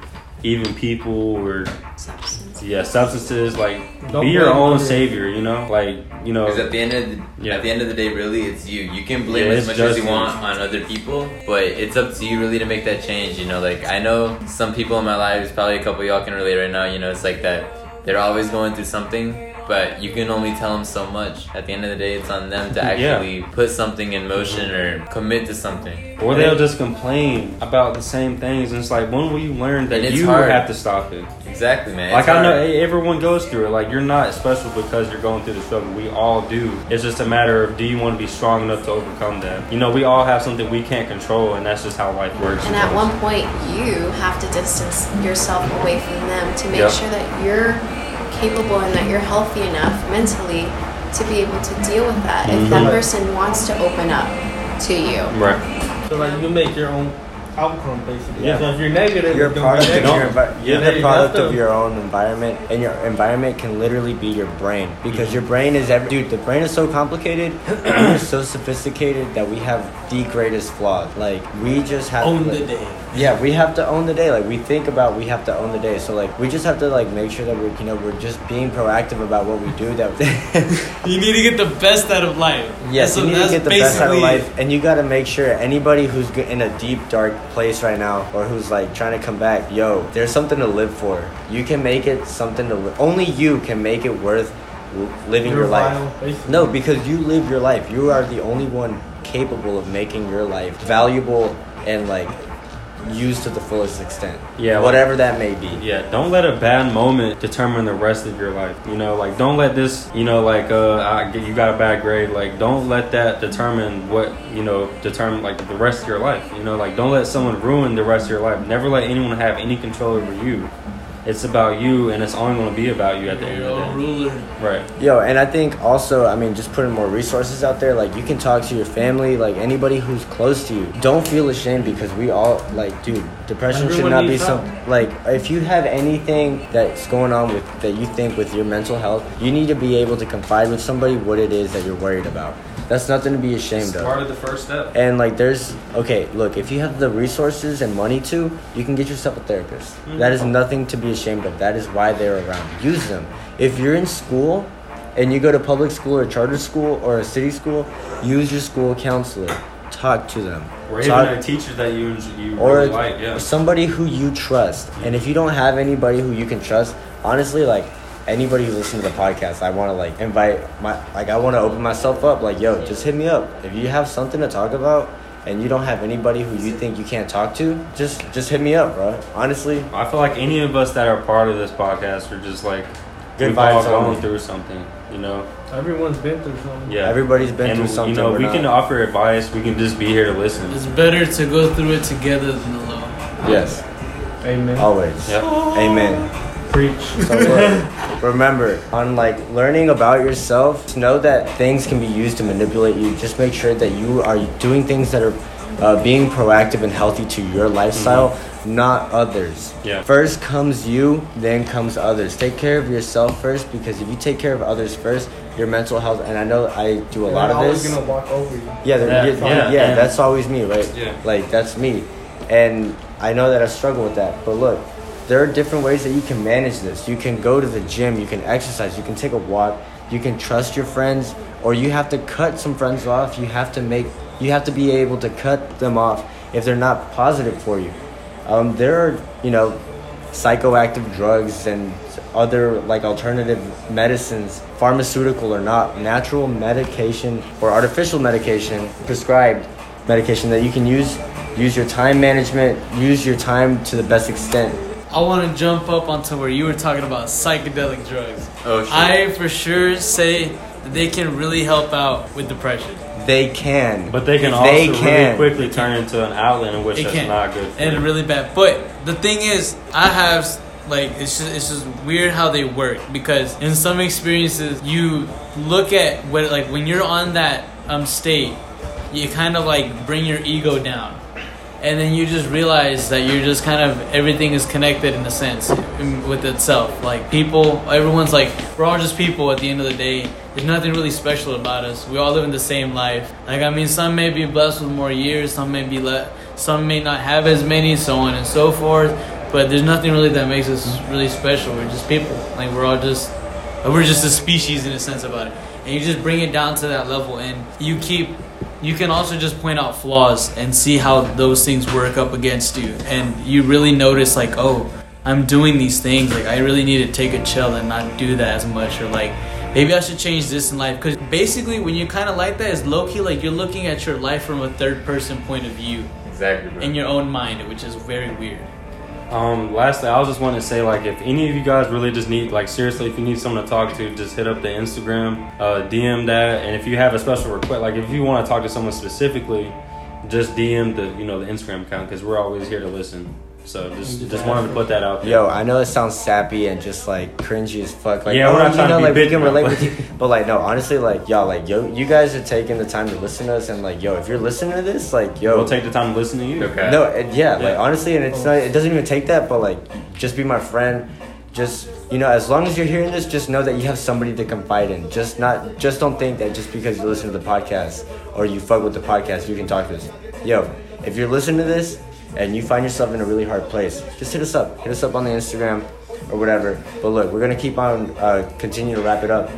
even people or Substance. Yeah substances. Like Don't be your own others. savior. You know, like you know. Because at the end of the, Yeah. at the end of the day, really, it's you. You can blame Yeah, as much as just you you. want on other people, but it's up to you really to make that change. You know, like I know some people in my lives, probably a couple of y'all can relate right now. You know, it's like that. They're always going through something, but you can only tell them so much. At the end of the day, it's on them to Yeah. actually put something in motion or commit to something. or they'll just complain about the same things, and it's like, when will you learn that you hard. have to stop it? Exactly, man. Like It's I know hard. e- everyone goes through it. Like you're not special because you're going through the struggle. We all do. It's just a matter of do you want to be strong enough to overcome that? You know, we all have something we can't control, and that's just how life works. And at one point, you have to distance yourself away from them to make Yep. sure that you're capable and that you're healthy enough mentally to be able to deal with that. If that Mhm. person wants to open up to you. right? So like you make your own outcome basically. Yeah. So if you're negative, You're a you're gonna product of negative. your envi- you're Yeah, the product of your own environment, and your environment can literally be your brain because your brain is every dude. The brain is so complicated, and it's so sophisticated that we have the greatest flaws. Like we just have Own to, the day. Yeah, we have to own the day. Like we think about, we have to own the day. So like we just have to like make sure that we're you know we're just being proactive about what we do. That You need to get the best out of life. Yes, So you need to get the best out of life, and you got to make sure anybody who's in a deep, dark place right now, or who's like trying to come back, yo, there's something to live for. You can make it something to li- only you can make it worth living You're your life. basically. No, because you live your life. You are the only one capable of making your life valuable and like used to the fullest extent. Yeah, whatever that may be. Yeah, don't let a bad moment determine the rest of your life. You know, like don't let this, you know, like uh, I, you got a bad grade. Like don't let that determine what you know determine like the rest of your life. You know, like don't let someone ruin the rest of your life. Never let anyone have any control over you. It's about you, and it's only going to be about you at the end of the day. ruler. Right. Yo, and I think also, I mean, just putting more resources out there. Like, you can talk to your family, like anybody who's close to you. Don't feel ashamed because we all, like, dude, depression should not be needs some. Like, if you have anything that's going on with that you think with your mental health, you need to be able to confide with somebody what it is that you're worried about. That's nothing to be ashamed of. Part of the first step. And like, there's okay. Look, if you have the resources and money to, you can get yourself a therapist. Mm-hmm. That is nothing to be ashamed of. That is why they're around. Use them. If you're in school, and you go to public school or charter school or a city school, use your school counselor. Talk to them. Or even Talk- a teacher that you you or really like. Yeah. somebody who you trust. And if you don't have anybody who you can trust, honestly, like anybody who listens to the podcast, I want to like invite my like I want to open myself up. Like, yo, just hit me up if you have something to talk about. And you don't have anybody who you think you can't talk to, just just hit me up, bro. Honestly, I feel like any of us that are part of this podcast are just like Good we've all vibes gone only. through something. You know. Everyone's been through something. Yeah. everybody's been and through something. you know we're we not- can offer advice. We can just be here to listen. It's better to go through it together than alone. yes, Amen. always. Yep. Amen. Preach. So remember, on like learning about yourself, know that things can be used to manipulate you. Just make sure that you are doing things that are uh, being proactive and healthy to your lifestyle, not others. Yeah. First comes you, then comes others. Take care of yourself first because if you take care of others first, your mental health. And I know I do a lot of this. They're always gonna walk over you. Yeah, Yeah, yeah, yeah, yeah, that's always me, right? Yeah. Like that's me, and I know that I struggle with that. But look, there are different ways that you can manage this. You can go to the gym, you can exercise, you can take a walk, you can trust your friends, or you have to cut some friends off. You have to make, you have to be able to cut them off if they're not positive for you. Um, there are, you know, psychoactive drugs and other like alternative medicines, pharmaceutical or not, natural medication or artificial medication, prescribed medication that you can use use your time management, use your time to the best extent. I want to jump up onto where you were talking about psychedelic drugs. Oh shit. I for sure say that they can really help out with depression. They can. But they can also They really can. quickly turn into an outlet in which It that's can. not good. For and you. really bad. But the thing is, I have like it's just it's just weird how they work because in some experiences you look at what like when you're on that um state, you kind of like bring your ego down. And then you just realize that you're just kind of everything is connected in a sense with itself. Like people, everyone's like we're all just people at the end of the day. There's nothing really special about us. We all live in the same life. Like I mean, some may be blessed with more years, some may be le- some may not have as many, so on and so forth. But there's nothing really that makes us really special. We're just people. Like we're all just we're just a species in a sense about it. And you just bring it down to that level, and you keep. You can also just point out flaws and see how those things work up against you, and you really notice like, oh, I'm doing these things. Like I really need to take a chill and not do that as much, or like maybe I should change this in life. Because basically, when you kind of like that, it's low key like you're looking at your life from a third person point of view exactly, bro. in your own mind, which is very weird. Um, lastly, I was just wanting to say, like, if any of you guys really just need, like, seriously, if you need someone to talk to, just hit up the Instagram, uh, DM that, and if you have a special request, like, if you want to talk to someone specifically, just DM the, you know, the Instagram account because we're always here to listen. So just, just wanted to put that out there. Yo, I know it sounds sappy and just like cringy as fuck. Like, Yeah, oh, we're not you trying to be like we can relate but- with you, but like, no, honestly, like, y'all, like, yo, you guys are taking the time to listen to us, and like, yo, if you're listening to this, like, yo, We'll take the time to listen to you. Okay. no, it, yeah, like, honestly, and it's not, it doesn't even take that, but like, just be my friend. Just you know, as long as you're hearing this, just know that you have somebody to confide in. Just not, just don't think that just because you listen to the podcast or you fuck with the podcast, you can talk to us. Yo, if you're listening to this and you find yourself in a really hard place, just hit us up. Hit us up on the Instagram or whatever. But look, we're gonna keep on uh, continue to wrap it up.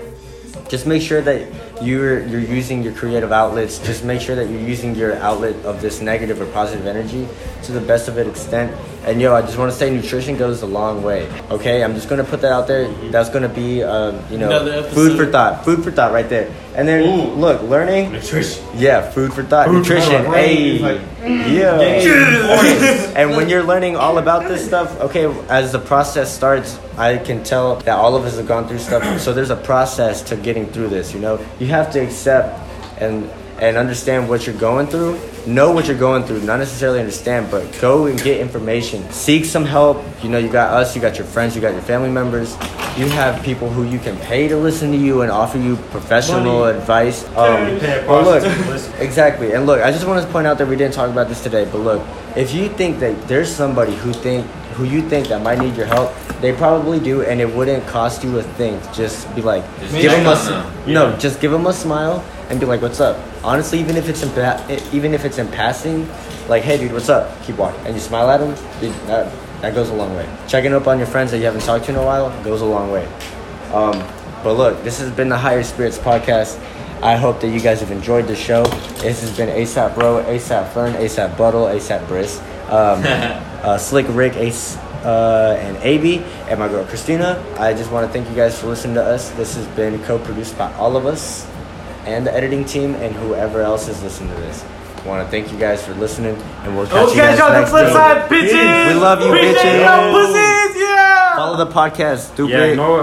Just make sure that you're you're using your creative outlets. Just make sure that you're using your outlet of this negative or positive energy to the best of its extent. And yo, I just want to say nutrition goes a long way. Okay, I'm just gonna put that out there. That's gonna be uh, you know food for thought. Food for thought right there. And then Ooh. look, learning. Nutrition. Yeah, food for thought. Food nutrition. thought. Hey. Like, Yeah. and when you're learning all about this stuff, okay, as the process starts, I can tell that all of us have gone through stuff. So there's a process to getting through this, you know? You have to accept and and understand what you're going through. Know what you're going through, not necessarily understand, but go and get information. Seek some help. You know, you got us, you got your friends, you got your family members. You have people who you can pay to listen to you and offer you professional Money. advice. you pay um, a but look, prostitute to listen. Exactly. And look, I just want to point out that we didn't talk about this today, but look, if you think that there's somebody who think who you think that might need your help, they probably do, and it wouldn't cost you a thing. Just be like, Just give them a on no, Yeah. just give them a smile and be like, "What's up?" Honestly, even if it's in pa- even if it's in passing, like, "Hey, dude, what's up?" Keep walking, and you smile at them. Dude, that that goes a long way. Checking up on your friends that you haven't talked to in a while goes a long way. Um, but look, this has been the Higher Spirits podcast. I hope that you guys have enjoyed the show. This has been ASAP Bro, ASAP Fern, ASAP Buttle, ASAP Briss, um, uh, Slick Rick, Ace, uh, and AB, and my girl Christina. I just want to thank you guys for listening to us. This has been co-produced by all of us and the editing team and whoever else is listening to this. I want to thank you guys for listening, and we'll catch you guys on next week. bitches. We love you, Appreciate bitches. yeah. Follow the podcast, stupid. Yeah, ignore what